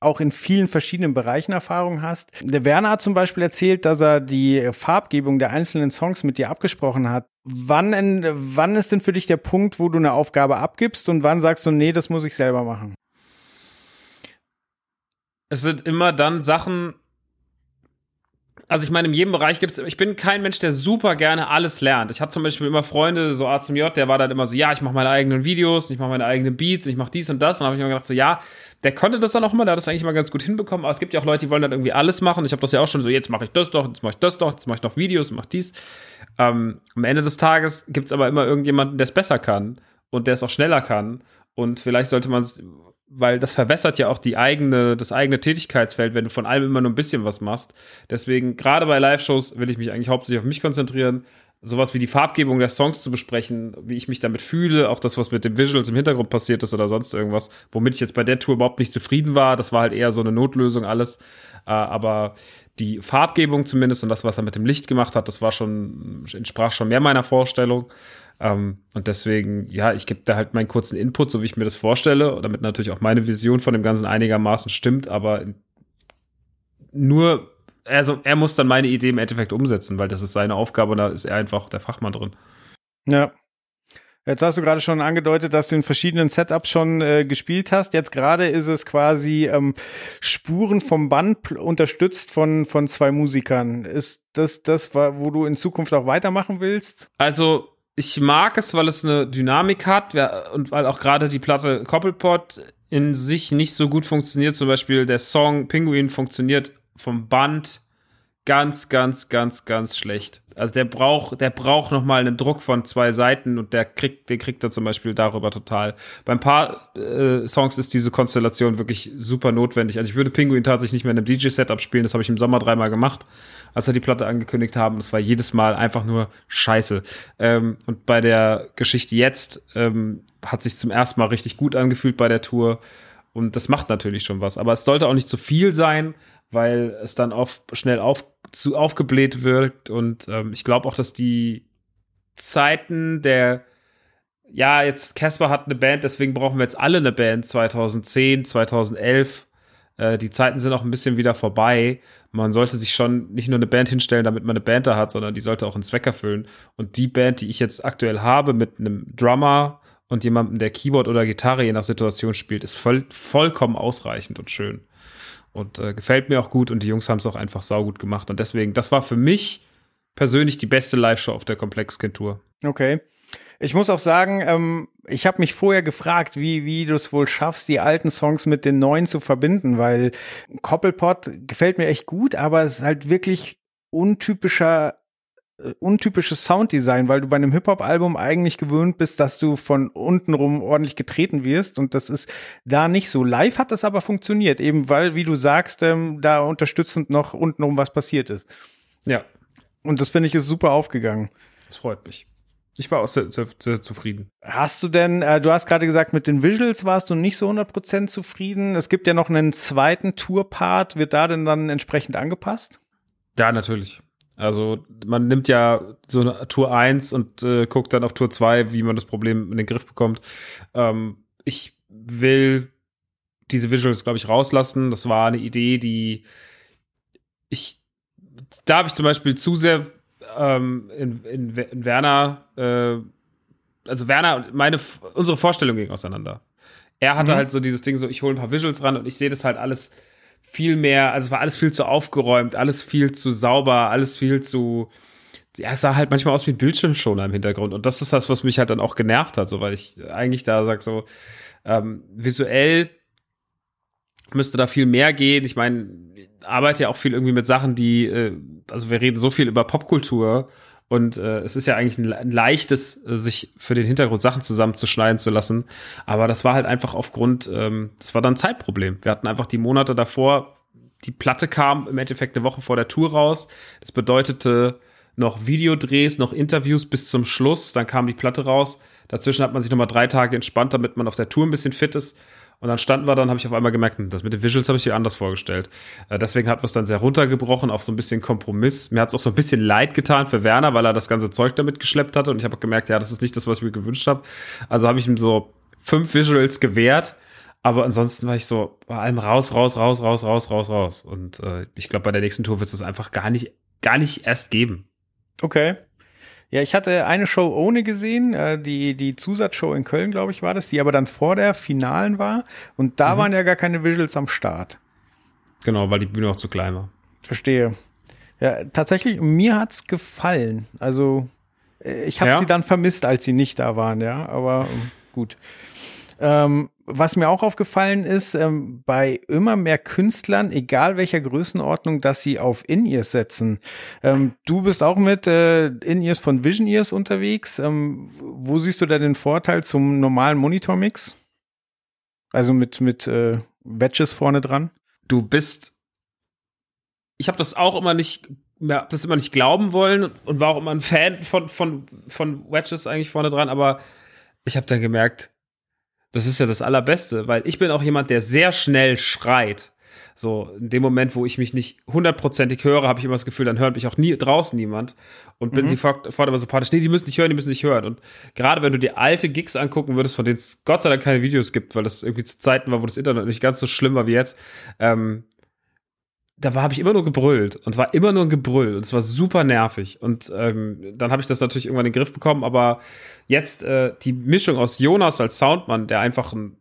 auch in vielen verschiedenen Bereichen Erfahrung hast. Der Werner hat zum Beispiel erzählt, dass er die Farbgebung der einzelnen Songs mit dir abgesprochen hat. Wann, wann ist denn für dich der Punkt, wo du eine Aufgabe abgibst und wann sagst du, nee, das muss ich selber machen? Es sind immer dann Sachen, also ich meine, in jedem Bereich gibt es, ich bin kein Mensch, der super gerne alles lernt. Ich hatte zum Beispiel immer Freunde, so A zum J, der war dann immer so, ja, ich mache meine eigenen Videos, ich mache meine eigenen Beats, ich mache dies und das. Und dann habe ich immer gedacht, so, ja, der konnte das dann auch immer, der hat das eigentlich immer ganz gut hinbekommen. Aber es gibt ja auch Leute, die wollen dann irgendwie alles machen. Ich habe das ja auch schon so, jetzt mache ich das doch, jetzt mache ich das doch, jetzt mache ich noch Videos mache dies. Ähm, am Ende des Tages gibt es aber immer irgendjemanden, der es besser kann und der es auch schneller kann. Und vielleicht sollte man es weil das verwässert ja auch die eigene, das eigene Tätigkeitsfeld, wenn du von allem immer nur ein bisschen was machst. Deswegen, gerade bei Live-Shows will ich mich eigentlich hauptsächlich auf mich konzentrieren, sowas wie die Farbgebung der Songs zu besprechen, wie ich mich damit fühle, auch das, was mit den Visuals im Hintergrund passiert ist oder sonst irgendwas, womit ich jetzt bei der Tour überhaupt nicht zufrieden war. Das war halt eher so eine Notlösung alles. Äh, aber die Farbgebung zumindest und das, was er mit dem Licht gemacht hat, das war schon, entsprach schon mehr meiner Vorstellung. Ähm, und deswegen, ja, ich gebe da halt meinen kurzen Input, so wie ich mir das vorstelle, damit natürlich auch meine Vision von dem Ganzen einigermaßen stimmt, aber nur, also er muss dann meine Idee im Endeffekt umsetzen, weil das ist seine Aufgabe und da ist er einfach der Fachmann drin. Ja. Jetzt hast du gerade schon angedeutet, dass du in verschiedenen Setups schon äh, gespielt hast. Jetzt gerade ist es quasi ähm, Spuren vom Band unterstützt von, von zwei Musikern. Ist das das, wo du in Zukunft auch weitermachen willst? Also ich mag es, weil es eine Dynamik hat und weil auch gerade die Platte Koppelpot in sich nicht so gut funktioniert. Zum Beispiel der Song Penguin funktioniert vom Band ganz, ganz, ganz, ganz schlecht. Also der braucht, der braucht noch mal einen Druck von zwei Seiten und der kriegt, den kriegt er zum Beispiel darüber total. Beim paar äh, Songs ist diese Konstellation wirklich super notwendig. Also ich würde Penguin tatsächlich nicht mehr in einem DJ-Setup spielen. Das habe ich im Sommer dreimal gemacht, als wir die Platte angekündigt haben. Das war jedes Mal einfach nur Scheiße. Ähm, und bei der Geschichte jetzt ähm, hat sich zum ersten Mal richtig gut angefühlt bei der Tour. Und das macht natürlich schon was. Aber es sollte auch nicht zu viel sein, weil es dann auf, schnell auf, zu aufgebläht wirkt. Und ähm, ich glaube auch, dass die Zeiten der, ja, jetzt Casper hat eine Band, deswegen brauchen wir jetzt alle eine Band 2010, 2011. Äh, die Zeiten sind auch ein bisschen wieder vorbei. Man sollte sich schon nicht nur eine Band hinstellen, damit man eine Band da hat, sondern die sollte auch einen Zweck erfüllen. Und die Band, die ich jetzt aktuell habe, mit einem Drummer und jemandem, der Keyboard oder Gitarre je nach Situation spielt, ist voll, vollkommen ausreichend und schön. Und äh, gefällt mir auch gut und die Jungs haben es auch einfach saugut gemacht. Und deswegen, das war für mich persönlich die beste Live-Show auf der Komplexkind-Tour. Okay. Ich muss auch sagen, ähm, ich habe mich vorher gefragt, wie, wie du es wohl schaffst, die alten Songs mit den neuen zu verbinden, weil Koppelpot gefällt mir echt gut, aber es ist halt wirklich untypischer untypisches Sounddesign, weil du bei einem Hip-Hop-Album eigentlich gewöhnt bist, dass du von unten rum ordentlich getreten wirst und das ist da nicht so. Live hat das aber funktioniert, eben weil, wie du sagst, ähm, da unterstützend noch untenrum was passiert ist. Ja. Und das finde ich ist super aufgegangen. Das freut mich. Ich war auch sehr, sehr, sehr zufrieden. Hast du denn, äh, du hast gerade gesagt, mit den Visuals warst du nicht so 100% zufrieden. Es gibt ja noch einen zweiten Tour-Part. Wird da denn dann entsprechend angepasst? Ja, natürlich. Also man nimmt ja so eine Tour 1 und äh, guckt dann auf Tour 2, wie man das Problem in den Griff bekommt. Ähm, ich will diese Visuals, glaube ich, rauslassen. Das war eine Idee, die ich, da habe ich zum Beispiel zu sehr ähm, in, in, in, Werner, äh, also Werner und meine, unsere Vorstellung ging auseinander. Er hatte mhm. halt so dieses Ding, so ich hole ein paar Visuals ran und ich sehe das halt alles viel mehr, also es war alles viel zu aufgeräumt, alles viel zu sauber, alles viel zu, ja, es sah halt manchmal aus wie ein Bildschirmschoner im Hintergrund. Und das ist das, was mich halt dann auch genervt hat, so weil ich eigentlich da sag so, ähm, visuell müsste da viel mehr gehen. Ich meine, arbeite ja auch viel irgendwie mit Sachen, die, äh, also wir reden so viel über Popkultur Und äh, es ist ja eigentlich ein, ein leichtes, äh, sich für den Hintergrund Sachen zusammenzuschneiden zu lassen. Aber das war halt einfach aufgrund, ähm, das war dann Zeitproblem. Wir hatten einfach die Monate davor, die Platte kam im Endeffekt eine Woche vor der Tour raus. Das bedeutete noch Videodrehs, noch Interviews bis zum Schluss. Dann kam die Platte raus. Dazwischen hat man sich nochmal drei Tage entspannt, damit man auf der Tour ein bisschen fit ist. Und dann standen wir dann, habe ich auf einmal gemerkt, hm, das mit den Visuals habe ich mir anders vorgestellt. Äh, deswegen hat wir es dann sehr runtergebrochen auf so ein bisschen Kompromiss. Mir hat es auch so ein bisschen leid getan für Werner, weil er das ganze Zeug damit geschleppt hatte. Und ich habe gemerkt, ja, das ist nicht das, was ich mir gewünscht habe. Also habe ich ihm so fünf Visuals gewährt. Aber ansonsten war ich so bei allem raus, raus, raus, raus, raus, raus, raus. Und äh, ich glaube, bei der nächsten Tour wird es einfach gar nicht, gar nicht erst geben. Okay. Ja, ich hatte eine Show ohne gesehen, äh, die, die Zusatzshow in Köln, glaube ich, war das, die aber dann vor der Finalen war. Und da mhm. waren ja gar keine Visuals am Start. Genau, weil die Bühne auch zu klein war. Verstehe. Ja, tatsächlich, mir hat's gefallen. Also, äh, ich habe ja? sie dann vermisst, als sie nicht da waren, ja, aber gut. Ähm, was mir auch aufgefallen ist, ähm, bei immer mehr Künstlern, egal welcher Größenordnung, dass sie auf In-Ears setzen. Ähm, du bist auch mit äh, In-Ears von Vision Ears unterwegs. Ähm, wo siehst du da den Vorteil zum normalen Monitor-Mix? Also mit, mit äh, Wedges vorne dran? Du bist. Ich habe das auch immer nicht ja, das immer nicht glauben wollen und war auch immer ein Fan von, von, von Wedges eigentlich vorne dran, aber ich habe dann gemerkt, das ist ja das Allerbeste, weil ich bin auch jemand, der sehr schnell schreit. So, in dem Moment, wo ich mich nicht hundertprozentig höre, habe ich immer das Gefühl, dann hört mich auch nie draußen niemand und bin mhm. sofort immer so sympathisch. Nee, die müssen nicht hören, die müssen nicht hören. Und gerade wenn du dir alte Gigs angucken würdest, von denen es Gott sei Dank keine Videos gibt, weil das irgendwie zu Zeiten war, wo das Internet nicht ganz so schlimm war wie jetzt, ähm, da habe ich immer nur gebrüllt und war immer nur ein Gebrüll und es war super nervig und ähm, dann habe ich das natürlich irgendwann in den Griff bekommen, aber jetzt äh, die Mischung aus Jonas als Soundmann, der einfach ein,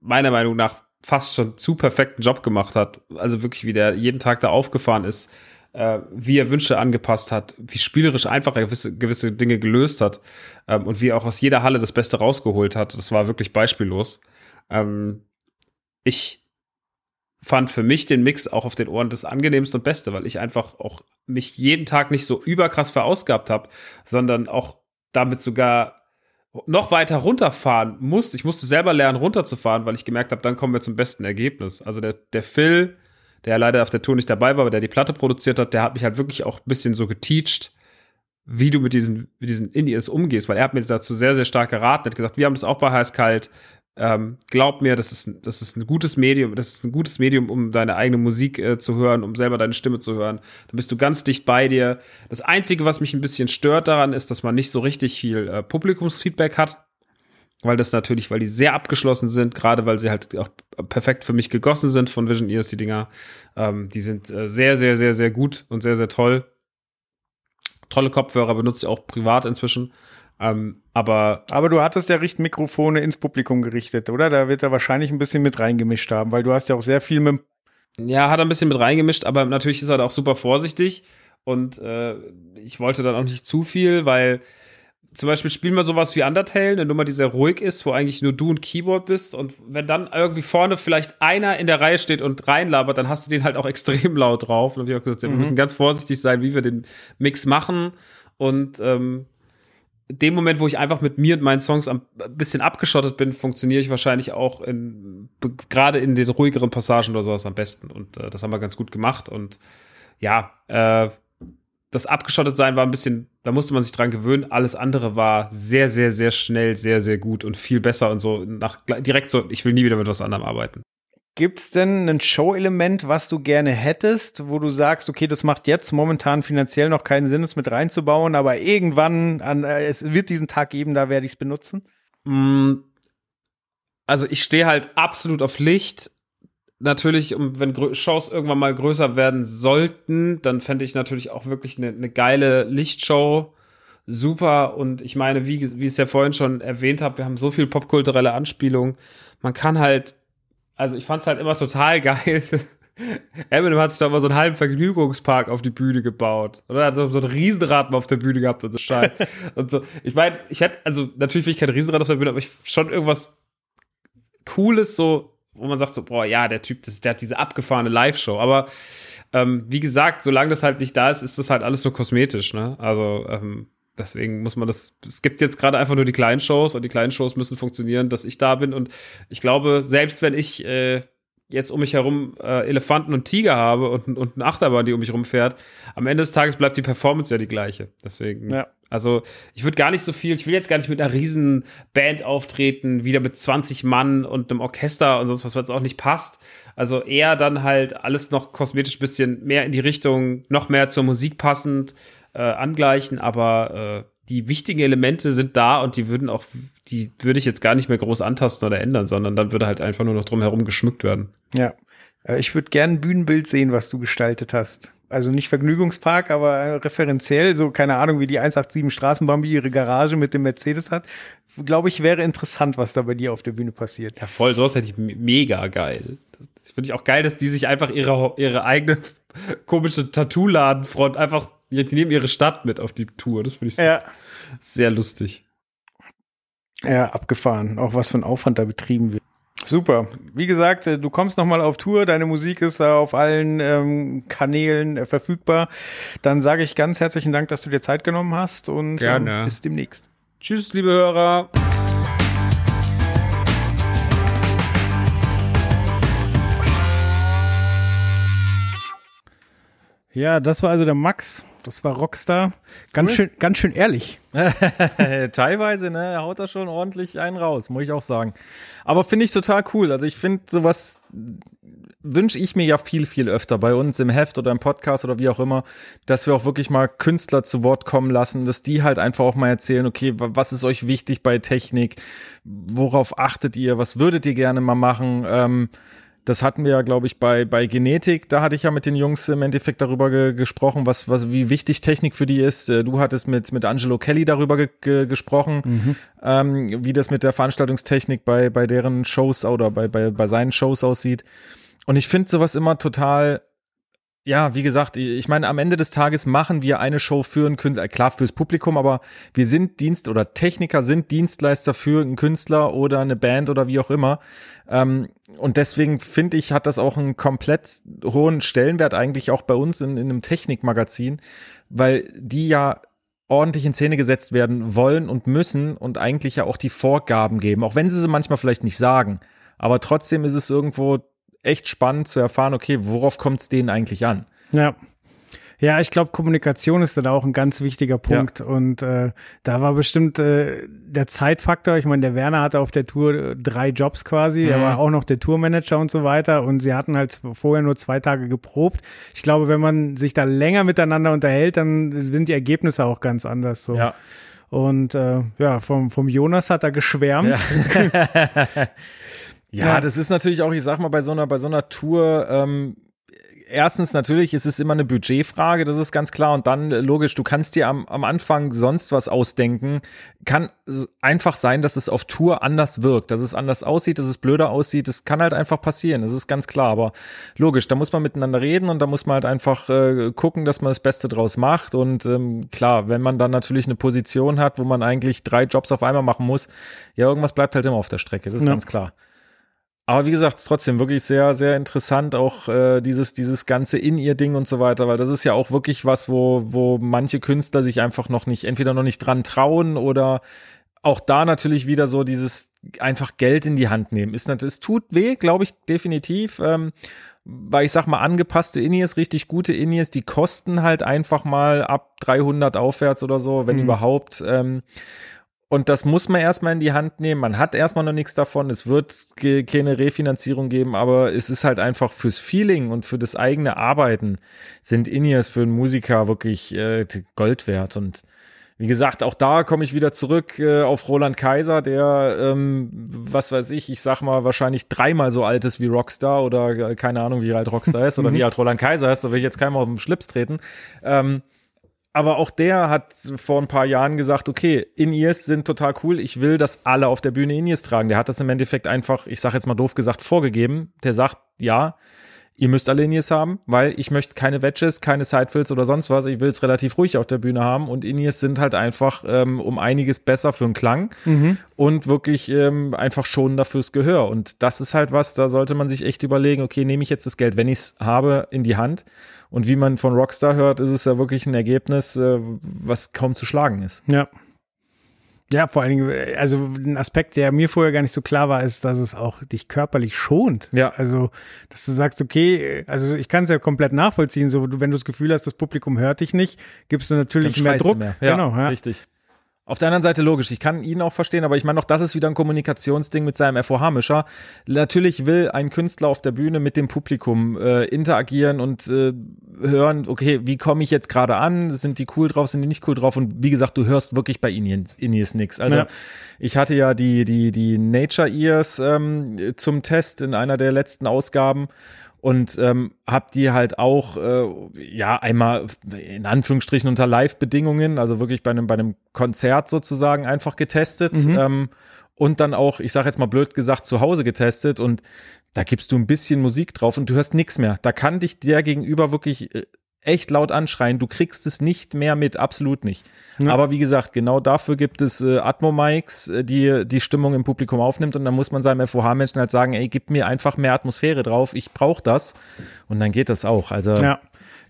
meiner Meinung nach fast schon zu perfekten Job gemacht hat, also wirklich wie der jeden Tag da aufgefahren ist, äh, wie er Wünsche angepasst hat, wie spielerisch einfach er gewisse, gewisse Dinge gelöst hat ähm, und wie er auch aus jeder Halle das Beste rausgeholt hat, das war wirklich beispiellos. Ähm, ich fand für mich den Mix auch auf den Ohren das angenehmste und beste, weil ich einfach auch mich jeden Tag nicht so überkrass verausgabt habe, sondern auch damit sogar noch weiter runterfahren musste. Ich musste selber lernen, runterzufahren, weil ich gemerkt habe, dann kommen wir zum besten Ergebnis. Also der, der Phil, der leider auf der Tour nicht dabei war, aber der die Platte produziert hat, der hat mich halt wirklich auch ein bisschen so geteacht, wie du mit diesen, mit diesen Indies umgehst, weil er hat mir dazu sehr, sehr stark geraten. Er hat gesagt, wir haben das auch bei Heiß Kalt. Ähm, glaub mir, das ist, das ist ein gutes Medium, das ist ein gutes Medium, um deine eigene Musik äh, zu hören, um selber deine Stimme zu hören. Da bist du ganz dicht bei dir. Das Einzige, was mich ein bisschen stört daran, ist, dass man nicht so richtig viel äh, Publikumsfeedback hat. Weil das natürlich, weil die sehr abgeschlossen sind, gerade weil sie halt auch perfekt für mich gegossen sind von Vision Ears, die Dinger. Ähm, die sind äh, sehr, sehr, sehr, sehr gut und sehr, sehr toll. Tolle Kopfhörer benutze ich auch privat inzwischen. Ähm, aber, aber du hattest ja Richtmikrofone ins Publikum gerichtet, oder? Da wird er wahrscheinlich ein bisschen mit reingemischt haben, weil du hast ja auch sehr viel mit. Ja, hat er ein bisschen mit reingemischt, aber natürlich ist er da auch super vorsichtig. Und äh, ich wollte dann auch nicht zu viel, weil zum Beispiel spielen wir sowas wie Undertale, eine Nummer, die sehr ruhig ist, wo eigentlich nur du und Keyboard bist. Und wenn dann irgendwie vorne vielleicht einer in der Reihe steht und reinlabert, dann hast du den halt auch extrem laut drauf. Und hab ich auch gesagt, mhm. wir müssen ganz vorsichtig sein, wie wir den Mix machen. Und ähm, dem Moment, wo ich einfach mit mir und meinen Songs ein bisschen abgeschottet bin, funktioniere ich wahrscheinlich auch in, gerade in den ruhigeren Passagen oder sowas am besten. Und äh, das haben wir ganz gut gemacht. Und ja, äh, das abgeschottet sein war ein bisschen, da musste man sich dran gewöhnen. Alles andere war sehr, sehr, sehr schnell, sehr, sehr gut und viel besser und so nach direkt so, ich will nie wieder mit was anderem arbeiten. Gibt's denn ein Show-Element, was du gerne hättest, wo du sagst, okay, das macht jetzt momentan finanziell noch keinen Sinn, es mit reinzubauen, aber irgendwann, an, äh, es wird diesen Tag geben, da werde ich es benutzen? Mm, also ich stehe halt absolut auf Licht. Natürlich, wenn Shows irgendwann mal größer werden sollten, dann fände ich natürlich auch wirklich eine, eine geile Lichtshow super. Und ich meine, wie, wie ich es ja vorhin schon erwähnt habe, wir haben so viel popkulturelle Anspielungen. Man kann halt also ich fand's halt immer total geil. Eminem hat sich da immer so einen halben Vergnügungspark auf die Bühne gebaut. Oder hat so, so ein Riesenrad mal auf der Bühne gehabt und so Scheiß. und so. Ich meine, ich hätte, also natürlich will ich kein Riesenrad auf der Bühne, aber ich schon irgendwas Cooles, so wo man sagt so, boah, ja, der Typ, das, der hat diese abgefahrene Live-Show. Aber ähm, wie gesagt, solange das halt nicht da ist, ist das halt alles so kosmetisch, ne? Also ähm, deswegen muss man das, es gibt jetzt gerade einfach nur die kleinen Shows und die kleinen Shows müssen funktionieren, dass ich da bin. Und ich glaube, selbst wenn ich äh, jetzt um mich herum äh, Elefanten und Tiger habe und, und eine Achterbahn, die um mich rumfährt, am Ende des Tages bleibt die Performance ja die gleiche. Deswegen, Ja. also ich würde gar nicht so viel, ich will jetzt gar nicht mit einer riesen Band auftreten, wieder mit 20 Mann und einem Orchester und sonst was, was auch nicht passt. Also eher dann halt alles noch kosmetisch bisschen mehr in die Richtung, noch mehr zur Musik passend äh, angleichen, aber äh, die wichtigen Elemente sind da und die würden auch, die würde ich jetzt gar nicht mehr groß antasten oder ändern, sondern dann würde halt einfach nur noch drumherum geschmückt werden. Ja. Äh, Ich würde gern ein Bühnenbild sehen, was du gestaltet hast. Also nicht Vergnügungspark, aber äh, referenziell, so keine Ahnung, wie die 187 Straßenbambi ihre Garage mit dem Mercedes hat. Glaube ich, wäre interessant, was da bei dir auf der Bühne passiert. Ja, voll, sowas hätte ich me- mega geil. Das finde ich auch geil, dass die sich einfach ihre, ihre eigene komische Tattoo-Ladenfront einfach, die nehmen ihre Stadt mit auf die Tour. Das finde ich Ja. sehr lustig. Ja, abgefahren. Auch was für ein Aufwand da betrieben wird. Super. Wie gesagt, äh, du kommst nochmal auf Tour, deine Musik ist auf allen ähm, Kanälen äh, verfügbar. Dann sage ich ganz herzlichen Dank, dass du dir Zeit genommen hast und Gerne. Ähm, bis demnächst. Tschüss, liebe Hörer. Ja, das war also der Max. Das war Rockstar. Ganz Cool. schön, ganz schön ehrlich. Teilweise, ne, haut er schon ordentlich einen raus, muss ich auch sagen. Aber finde ich total cool. Also ich finde sowas wünsche ich mir ja viel, viel öfter bei uns im Heft oder im Podcast oder wie auch immer, dass wir auch wirklich mal Künstler zu Wort kommen lassen, dass die halt einfach auch mal erzählen, okay, wa- was ist euch wichtig bei Technik? Worauf achtet ihr? Was würdet ihr gerne mal machen? Ähm, das hatten wir ja, glaube ich, bei, bei Genetik. Da hatte ich ja mit den Jungs im Endeffekt darüber ge gesprochen, was, was, wie wichtig Technik für die ist. Äh, Du hattest mit, mit Angelo Kelly darüber ge ge gesprochen, ähm, wie das mit der Veranstaltungstechnik bei, bei deren Shows oder bei, bei, bei seinen Shows aussieht. Und ich finde sowas immer total, ja, wie gesagt, ich meine, am Ende des Tages machen wir eine Show für einen Künstler, klar fürs Publikum, aber wir sind Dienst oder Techniker sind Dienstleister für einen Künstler oder eine Band oder wie auch immer. Ähm, und deswegen finde ich, hat das auch einen komplett hohen Stellenwert eigentlich auch bei uns in, in einem Technikmagazin, weil die ja ordentlich in Szene gesetzt werden wollen und müssen und eigentlich ja auch die Vorgaben geben, auch wenn sie sie manchmal vielleicht nicht sagen. Aber trotzdem ist es irgendwo echt spannend zu erfahren, okay, worauf kommt es denen eigentlich an? Ja. Ja, ich glaube, Kommunikation ist da auch ein ganz wichtiger Punkt. Und äh, da war bestimmt äh, der Zeitfaktor. Ich meine, der Werner hatte auf der Tour drei Jobs quasi. Er Mhm. war auch noch der Tourmanager und so weiter. Und sie hatten halt vorher nur zwei Tage geprobt. Ich glaube, wenn man sich da länger miteinander unterhält, dann sind die Ergebnisse auch ganz anders. So. Und äh, ja, vom, vom Jonas hat er geschwärmt. Ja. ja, das ist natürlich auch, ich sag mal, bei so einer, bei so einer Tour, ähm, erstens natürlich ist es immer eine Budgetfrage, das ist ganz klar. Und dann äh, logisch, du kannst dir am, am Anfang sonst was ausdenken. Kann einfach sein, dass es auf Tour anders wirkt, dass es anders aussieht, dass es blöder aussieht. Das kann halt einfach passieren, das ist ganz klar. Aber logisch, da muss man miteinander reden und da muss man halt einfach äh, gucken, dass man das Beste draus macht. Und ähm, klar, wenn man dann natürlich eine Position hat, wo man eigentlich drei Jobs auf einmal machen muss, ja, irgendwas bleibt halt immer auf der Strecke, das ist Ja. ganz klar. Aber wie gesagt, trotzdem wirklich sehr, sehr interessant auch äh, dieses, dieses ganze In-Ear-Ding und so weiter, weil das ist ja auch wirklich was, wo, wo manche Künstler sich einfach noch nicht, entweder noch nicht dran trauen oder auch da natürlich wieder so dieses einfach Geld in die Hand nehmen. Ist natürlich, es tut weh, glaube ich, definitiv. Ähm, weil ich sag mal, angepasste In-Ears, richtig gute In-Ears, die kosten halt einfach mal ab 300 aufwärts oder so, wenn Mhm. überhaupt. Ähm, und das muss man erstmal in die Hand nehmen. Man hat erstmal noch nichts davon. Es wird keine Refinanzierung geben, aber es ist halt einfach fürs Feeling und für das eigene Arbeiten sind In-Ears für einen Musiker wirklich äh, Gold wert. Und wie gesagt, auch da komme ich wieder zurück äh, auf Roland Kaiser, der, ähm, was weiß ich, ich sag mal, wahrscheinlich dreimal so alt ist wie Rockstar oder äh, keine Ahnung, wie alt Rockstar ist oder wie alt Roland Kaiser ist, da will ich jetzt keinem auf den Schlips treten. Ähm, aber auch der hat vor ein paar Jahren gesagt, okay, In-Ears sind total cool. Ich will, dass alle auf der Bühne In-Ears tragen. Der hat das im Endeffekt einfach, ich sage jetzt mal doof gesagt, vorgegeben. Der sagt, ja, ihr müsst alle In-Ears haben, weil ich möchte keine Wedges, keine Sidefills oder sonst was. Ich will es relativ ruhig auf der Bühne haben und In-Ears sind halt einfach ähm, um einiges besser für den Klang und wirklich ähm, einfach schonender fürs Gehör. Und das ist halt was, da sollte man sich echt überlegen, okay, nehme ich jetzt das Geld, wenn ich es habe, in die Hand. Und wie man von Rockstar hört, ist es ja wirklich ein Ergebnis, äh, was kaum zu schlagen ist. Ja. Ja, vor allen Dingen, also ein Aspekt, der mir vorher gar nicht so klar war, ist, dass es auch dich körperlich schont. Ja. Also, dass du sagst, okay, also ich kann es ja komplett nachvollziehen, so wenn du das Gefühl hast, das Publikum hört dich nicht, gibst du natürlich mehr Druck. Mehr. Ja, Genau, ja. richtig. Auf der anderen Seite logisch, ich kann ihn auch verstehen, aber ich meine auch, das ist wieder ein Kommunikationsding mit seinem FOH-Mischer. Natürlich will ein Künstler auf der Bühne mit dem Publikum äh, interagieren und äh, hören, okay, wie komme ich jetzt gerade an? Sind die cool drauf, sind die nicht cool drauf? Und wie gesagt, du hörst wirklich bei Inies, Inies nix. Also Ja. ich hatte ja die, die, die Nature Ears ähm, zum Test in einer der letzten Ausgaben und ähm, hab die halt auch äh, ja einmal in Anführungsstrichen unter Live-Bedingungen, also wirklich bei einem bei einem Konzert sozusagen einfach getestet ähm, und dann auch, ich sage jetzt mal blöd gesagt, zu Hause getestet und da gibst du ein bisschen Musik drauf und du hörst nichts mehr. Da kann dich der gegenüber wirklich äh, echt laut anschreien. Du kriegst es nicht mehr mit, absolut nicht. Aber wie gesagt, genau dafür gibt es äh, Atmo-Mics, äh, die die Stimmung im Publikum aufnimmt und dann muss man seinem FOH-Menschen halt sagen, ey, gib mir einfach mehr Atmosphäre drauf, ich brauche das und dann geht das auch. Also Ja.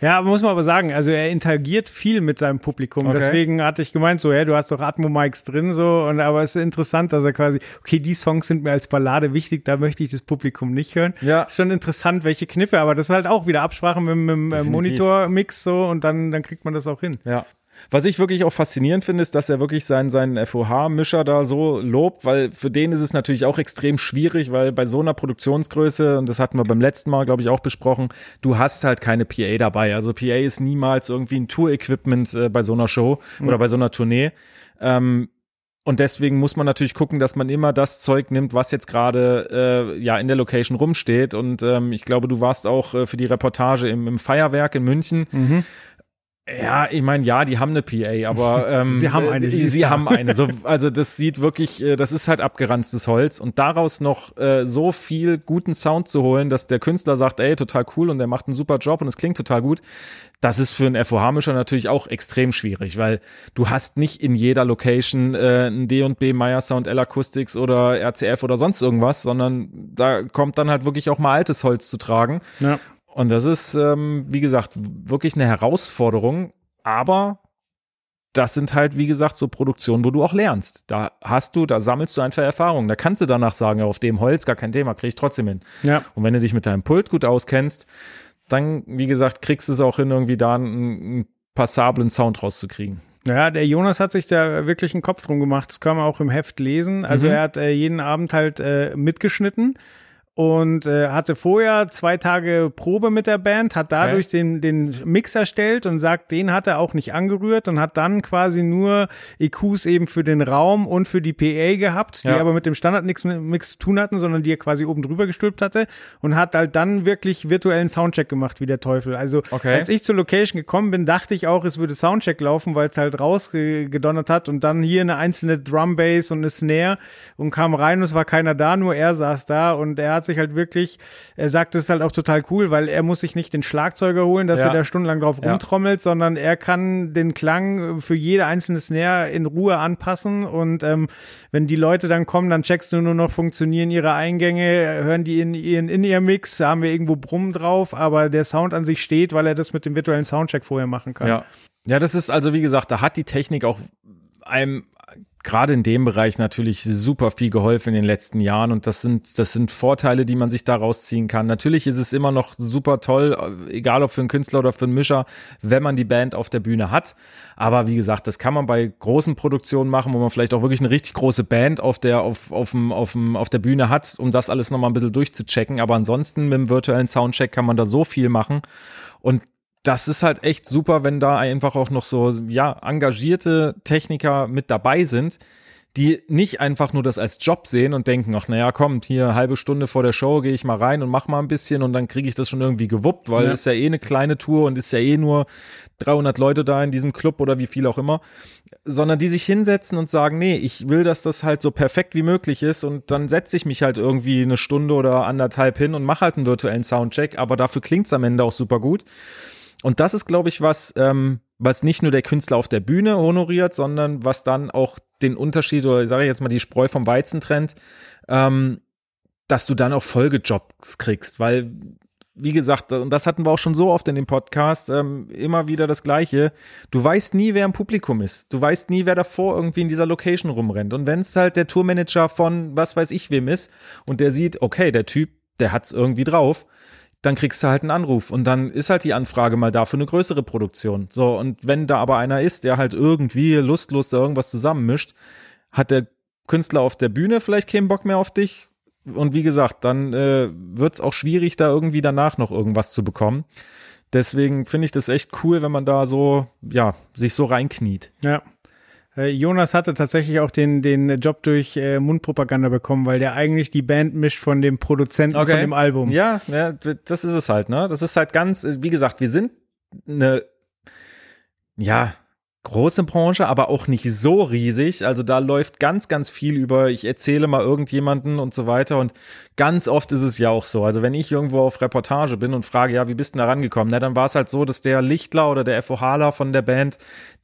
Ja, muss man aber sagen, also er interagiert viel mit seinem Publikum. Okay. Deswegen hatte ich gemeint, so, ja, du hast doch Atmo-Mics drin, so, und aber es ist interessant, dass er quasi, okay, die Songs sind mir als Ballade wichtig, da möchte ich das Publikum nicht hören. Ja. Ist schon interessant, welche Kniffe, aber das ist halt auch wieder Absprache mit, mit dem äh. Monitor-Mix, so, und dann, dann kriegt man das auch hin. Ja. Was ich wirklich auch faszinierend finde, ist, dass er wirklich seinen, seinen FOH-Mischer da so lobt, weil für den ist es natürlich auch extrem schwierig, weil bei so einer Produktionsgröße, und das hatten wir beim letzten Mal, glaube ich, auch besprochen, du hast halt keine PA dabei. Also PA ist niemals irgendwie ein Tour-Equipment äh, bei so einer Show oder bei so einer Tournee. Ähm, und deswegen muss man natürlich gucken, dass man immer das Zeug nimmt, was jetzt gerade äh, ja in der Location rumsteht. Und ähm, ich glaube, du warst auch äh, für die Reportage im, im Feuerwerk in München. Ja, ich meine, ja, die haben eine PA, aber ähm, Sie haben eine, sie Sie, haben eine. So, also das sieht wirklich, äh, das ist halt abgeranztes Holz und daraus noch äh, so viel guten Sound zu holen, dass der Künstler sagt, ey, total cool und der macht einen super Job und es klingt total gut. Das ist für einen FOH-Mischer natürlich auch extrem schwierig, weil du hast nicht in jeder Location äh, ein D&B Meyer Sound L Acoustics oder RCF oder sonst irgendwas, sondern da kommt dann halt wirklich auch mal altes Holz zu tragen. Ja. Und das ist, ähm, wie gesagt, wirklich eine Herausforderung, aber das sind halt, wie gesagt, so Produktionen, wo du auch lernst. Da hast du, da sammelst du einfach Erfahrungen. Da kannst du danach sagen, ja, auf dem Holz gar kein Thema, krieg ich trotzdem hin. Ja. Und wenn du dich mit deinem Pult gut auskennst, dann, wie gesagt, kriegst du es auch hin, irgendwie da einen, einen passablen Sound rauszukriegen. Ja, der Jonas hat sich da wirklich einen Kopf drum gemacht. Das kann man auch im Heft lesen. Also Mhm. er hat äh, jeden Abend halt äh, mitgeschnitten und äh, hatte vorher zwei Tage Probe mit der Band, hat dadurch den, den Mix erstellt und sagt, den hat er auch nicht angerührt und hat dann quasi nur EQs eben für den Raum und für die PA gehabt, die Ja. aber mit dem Standard nichts mit Mix zu tun hatten, sondern die er quasi oben drüber gestülpt hatte und hat halt dann wirklich virtuellen Soundcheck gemacht wie der Teufel. Also Okay. als ich zur Location gekommen bin, dachte ich auch, es würde Soundcheck laufen, weil es halt rausgedonnert hat und dann hier eine einzelne Drumbase und eine Snare und kam rein und es war keiner da, nur er saß da und er hat sich halt wirklich, er sagt, es ist halt auch total cool, weil er muss sich nicht den Schlagzeuger holen, dass Ja. er da stundenlang drauf Ja. rumtrommelt, sondern er kann den Klang für jede einzelne Snare in Ruhe anpassen und ähm, wenn die Leute dann kommen, dann checkst du nur noch, funktionieren ihre Eingänge, hören die in ihren in ihr Mix, haben wir irgendwo Brummen drauf, aber der Sound an sich steht, weil er das mit dem virtuellen Soundcheck vorher machen kann. Ja. Ja, das ist also, wie gesagt, da hat die Technik auch einem gerade in dem Bereich natürlich super viel geholfen in den letzten Jahren und das sind das sind Vorteile, die man sich daraus ziehen kann. Natürlich ist es immer noch super toll, äh, egal ob für einen Künstler oder für einen Mischer, wenn man die Band auf der Bühne hat. Aber wie gesagt, das kann man bei großen Produktionen machen, wo man vielleicht auch wirklich eine richtig große Band auf der auf auf dem, auf dem, auf der Bühne hat, um das alles noch mal ein bisschen durchzuchecken. Aber ansonsten mit dem virtuellen Soundcheck kann man da so viel machen und das ist halt echt super, wenn da einfach auch noch so, ja, engagierte Techniker mit dabei sind, die nicht einfach nur das als Job sehen und denken, ach naja, kommt, hier halbe Stunde vor der Show gehe ich mal rein und mach mal ein bisschen und dann kriege ich das schon irgendwie gewuppt, weil Ja. ist ja eh eine kleine Tour und ist ja eh nur 300 Leute da in diesem Club oder wie viel auch immer, sondern die sich hinsetzen und sagen, nee, ich will, dass das halt so perfekt wie möglich ist und dann setze ich mich halt irgendwie eine Stunde oder anderthalb hin und mache halt einen virtuellen Soundcheck, aber dafür klingt's am Ende auch super gut. Und das ist, glaube ich, was, ähm, was nicht nur der Künstler auf der Bühne honoriert, sondern was dann auch den Unterschied oder sage ich jetzt mal die Spreu vom Weizen trennt, ähm, dass du dann auch Folgejobs kriegst, weil wie gesagt, und das hatten wir auch schon so oft in dem Podcast, ähm, immer wieder das Gleiche. Du weißt nie, wer im Publikum ist. Du weißt nie, wer davor irgendwie in dieser Location rumrennt. Und wenn es halt der Tourmanager von was weiß ich wem ist und der sieht, okay, der Typ, der hat's irgendwie drauf, dann kriegst du halt einen Anruf und dann ist halt die Anfrage mal da für eine größere Produktion. So, und wenn da aber einer ist, der halt irgendwie lustlos da irgendwas zusammenmischt, hat der Künstler auf der Bühne vielleicht keinen Bock mehr auf dich. Und wie gesagt, dann äh, wird es auch schwierig, da irgendwie danach noch irgendwas zu bekommen. Deswegen finde ich das echt cool, wenn man da so, ja, sich so reinkniet. Ja. Äh, Jonas hatte tatsächlich auch den, den Job durch äh, Mundpropaganda bekommen, weil der eigentlich die Band mischt von dem Produzenten von dem Album. Ja, ja, das ist es halt, ne? Das ist halt ganz, wie gesagt, wir sind eine, ja, große Branche, aber auch nicht so riesig. Also da läuft ganz, ganz viel über, ich erzähle mal irgendjemanden und so weiter. Und ganz oft ist es ja auch so. Also wenn ich irgendwo auf Reportage bin und frage, ja, wie bist du da rangekommen? Na, dann war es halt so, dass der Lichtler oder der FOHler von der Band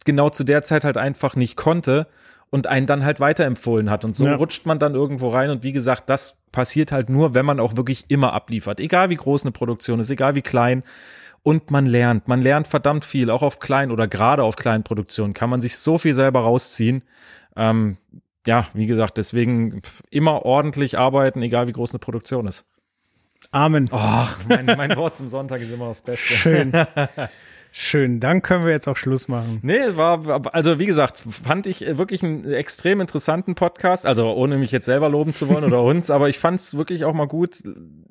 genau zu der Zeit halt einfach nicht konnte und einen dann halt weiterempfohlen hat. Und so Ja. rutscht man dann irgendwo rein. Und wie gesagt, das passiert halt nur, wenn man auch wirklich immer abliefert. Egal wie groß eine Produktion ist, egal wie klein. Und man lernt, man lernt verdammt viel, auch auf kleinen oder gerade auf kleinen Produktionen kann man sich so viel selber rausziehen. Ähm, ja, wie gesagt, deswegen immer ordentlich arbeiten, egal wie groß eine Produktion ist. Amen. Oh, mein, mein Wort zum Sonntag ist immer das Beste. Schön. Schön. Dann können wir jetzt auch Schluss machen. Nee, war, also wie gesagt, fand ich wirklich einen extrem interessanten Podcast. Also ohne mich jetzt selber loben zu wollen oder uns, aber ich fand es wirklich auch mal gut,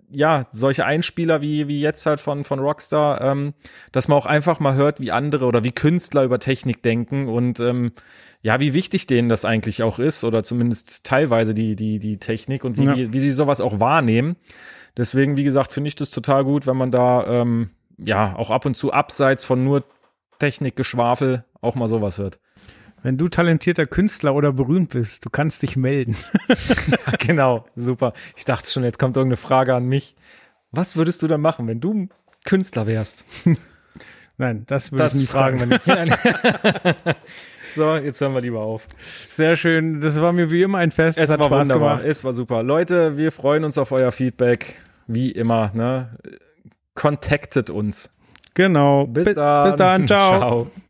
ja, solche Einspieler wie, wie jetzt halt von, von Rockstar, ähm, dass man auch einfach mal hört, wie andere oder wie Künstler über Technik denken und ähm, ja, wie wichtig denen das eigentlich auch ist oder zumindest teilweise die, die, die Technik und wie, Ja. die, wie die sowas auch wahrnehmen. Deswegen, wie gesagt, finde ich das total gut, wenn man da ähm, ja auch ab und zu abseits von nur Technikgeschwafel auch mal sowas hört. Wenn du talentierter Künstler oder berühmt bist, du kannst dich melden. genau, super. Ich dachte schon, jetzt kommt irgendeine Frage an mich. Was würdest du dann machen, wenn du Künstler wärst? Nein, das würde ich Das nie fragen fragen. wir nicht. so, jetzt hören wir lieber auf. Sehr schön. Das war mir wie immer ein Fest. Es hat war Spaß wunderbar. gemacht. Es war super. Leute, wir freuen uns auf euer Feedback. Wie immer, ne? Contactet uns. Genau. Bis Bi- dann. Bis dann. Ciao. Ciao.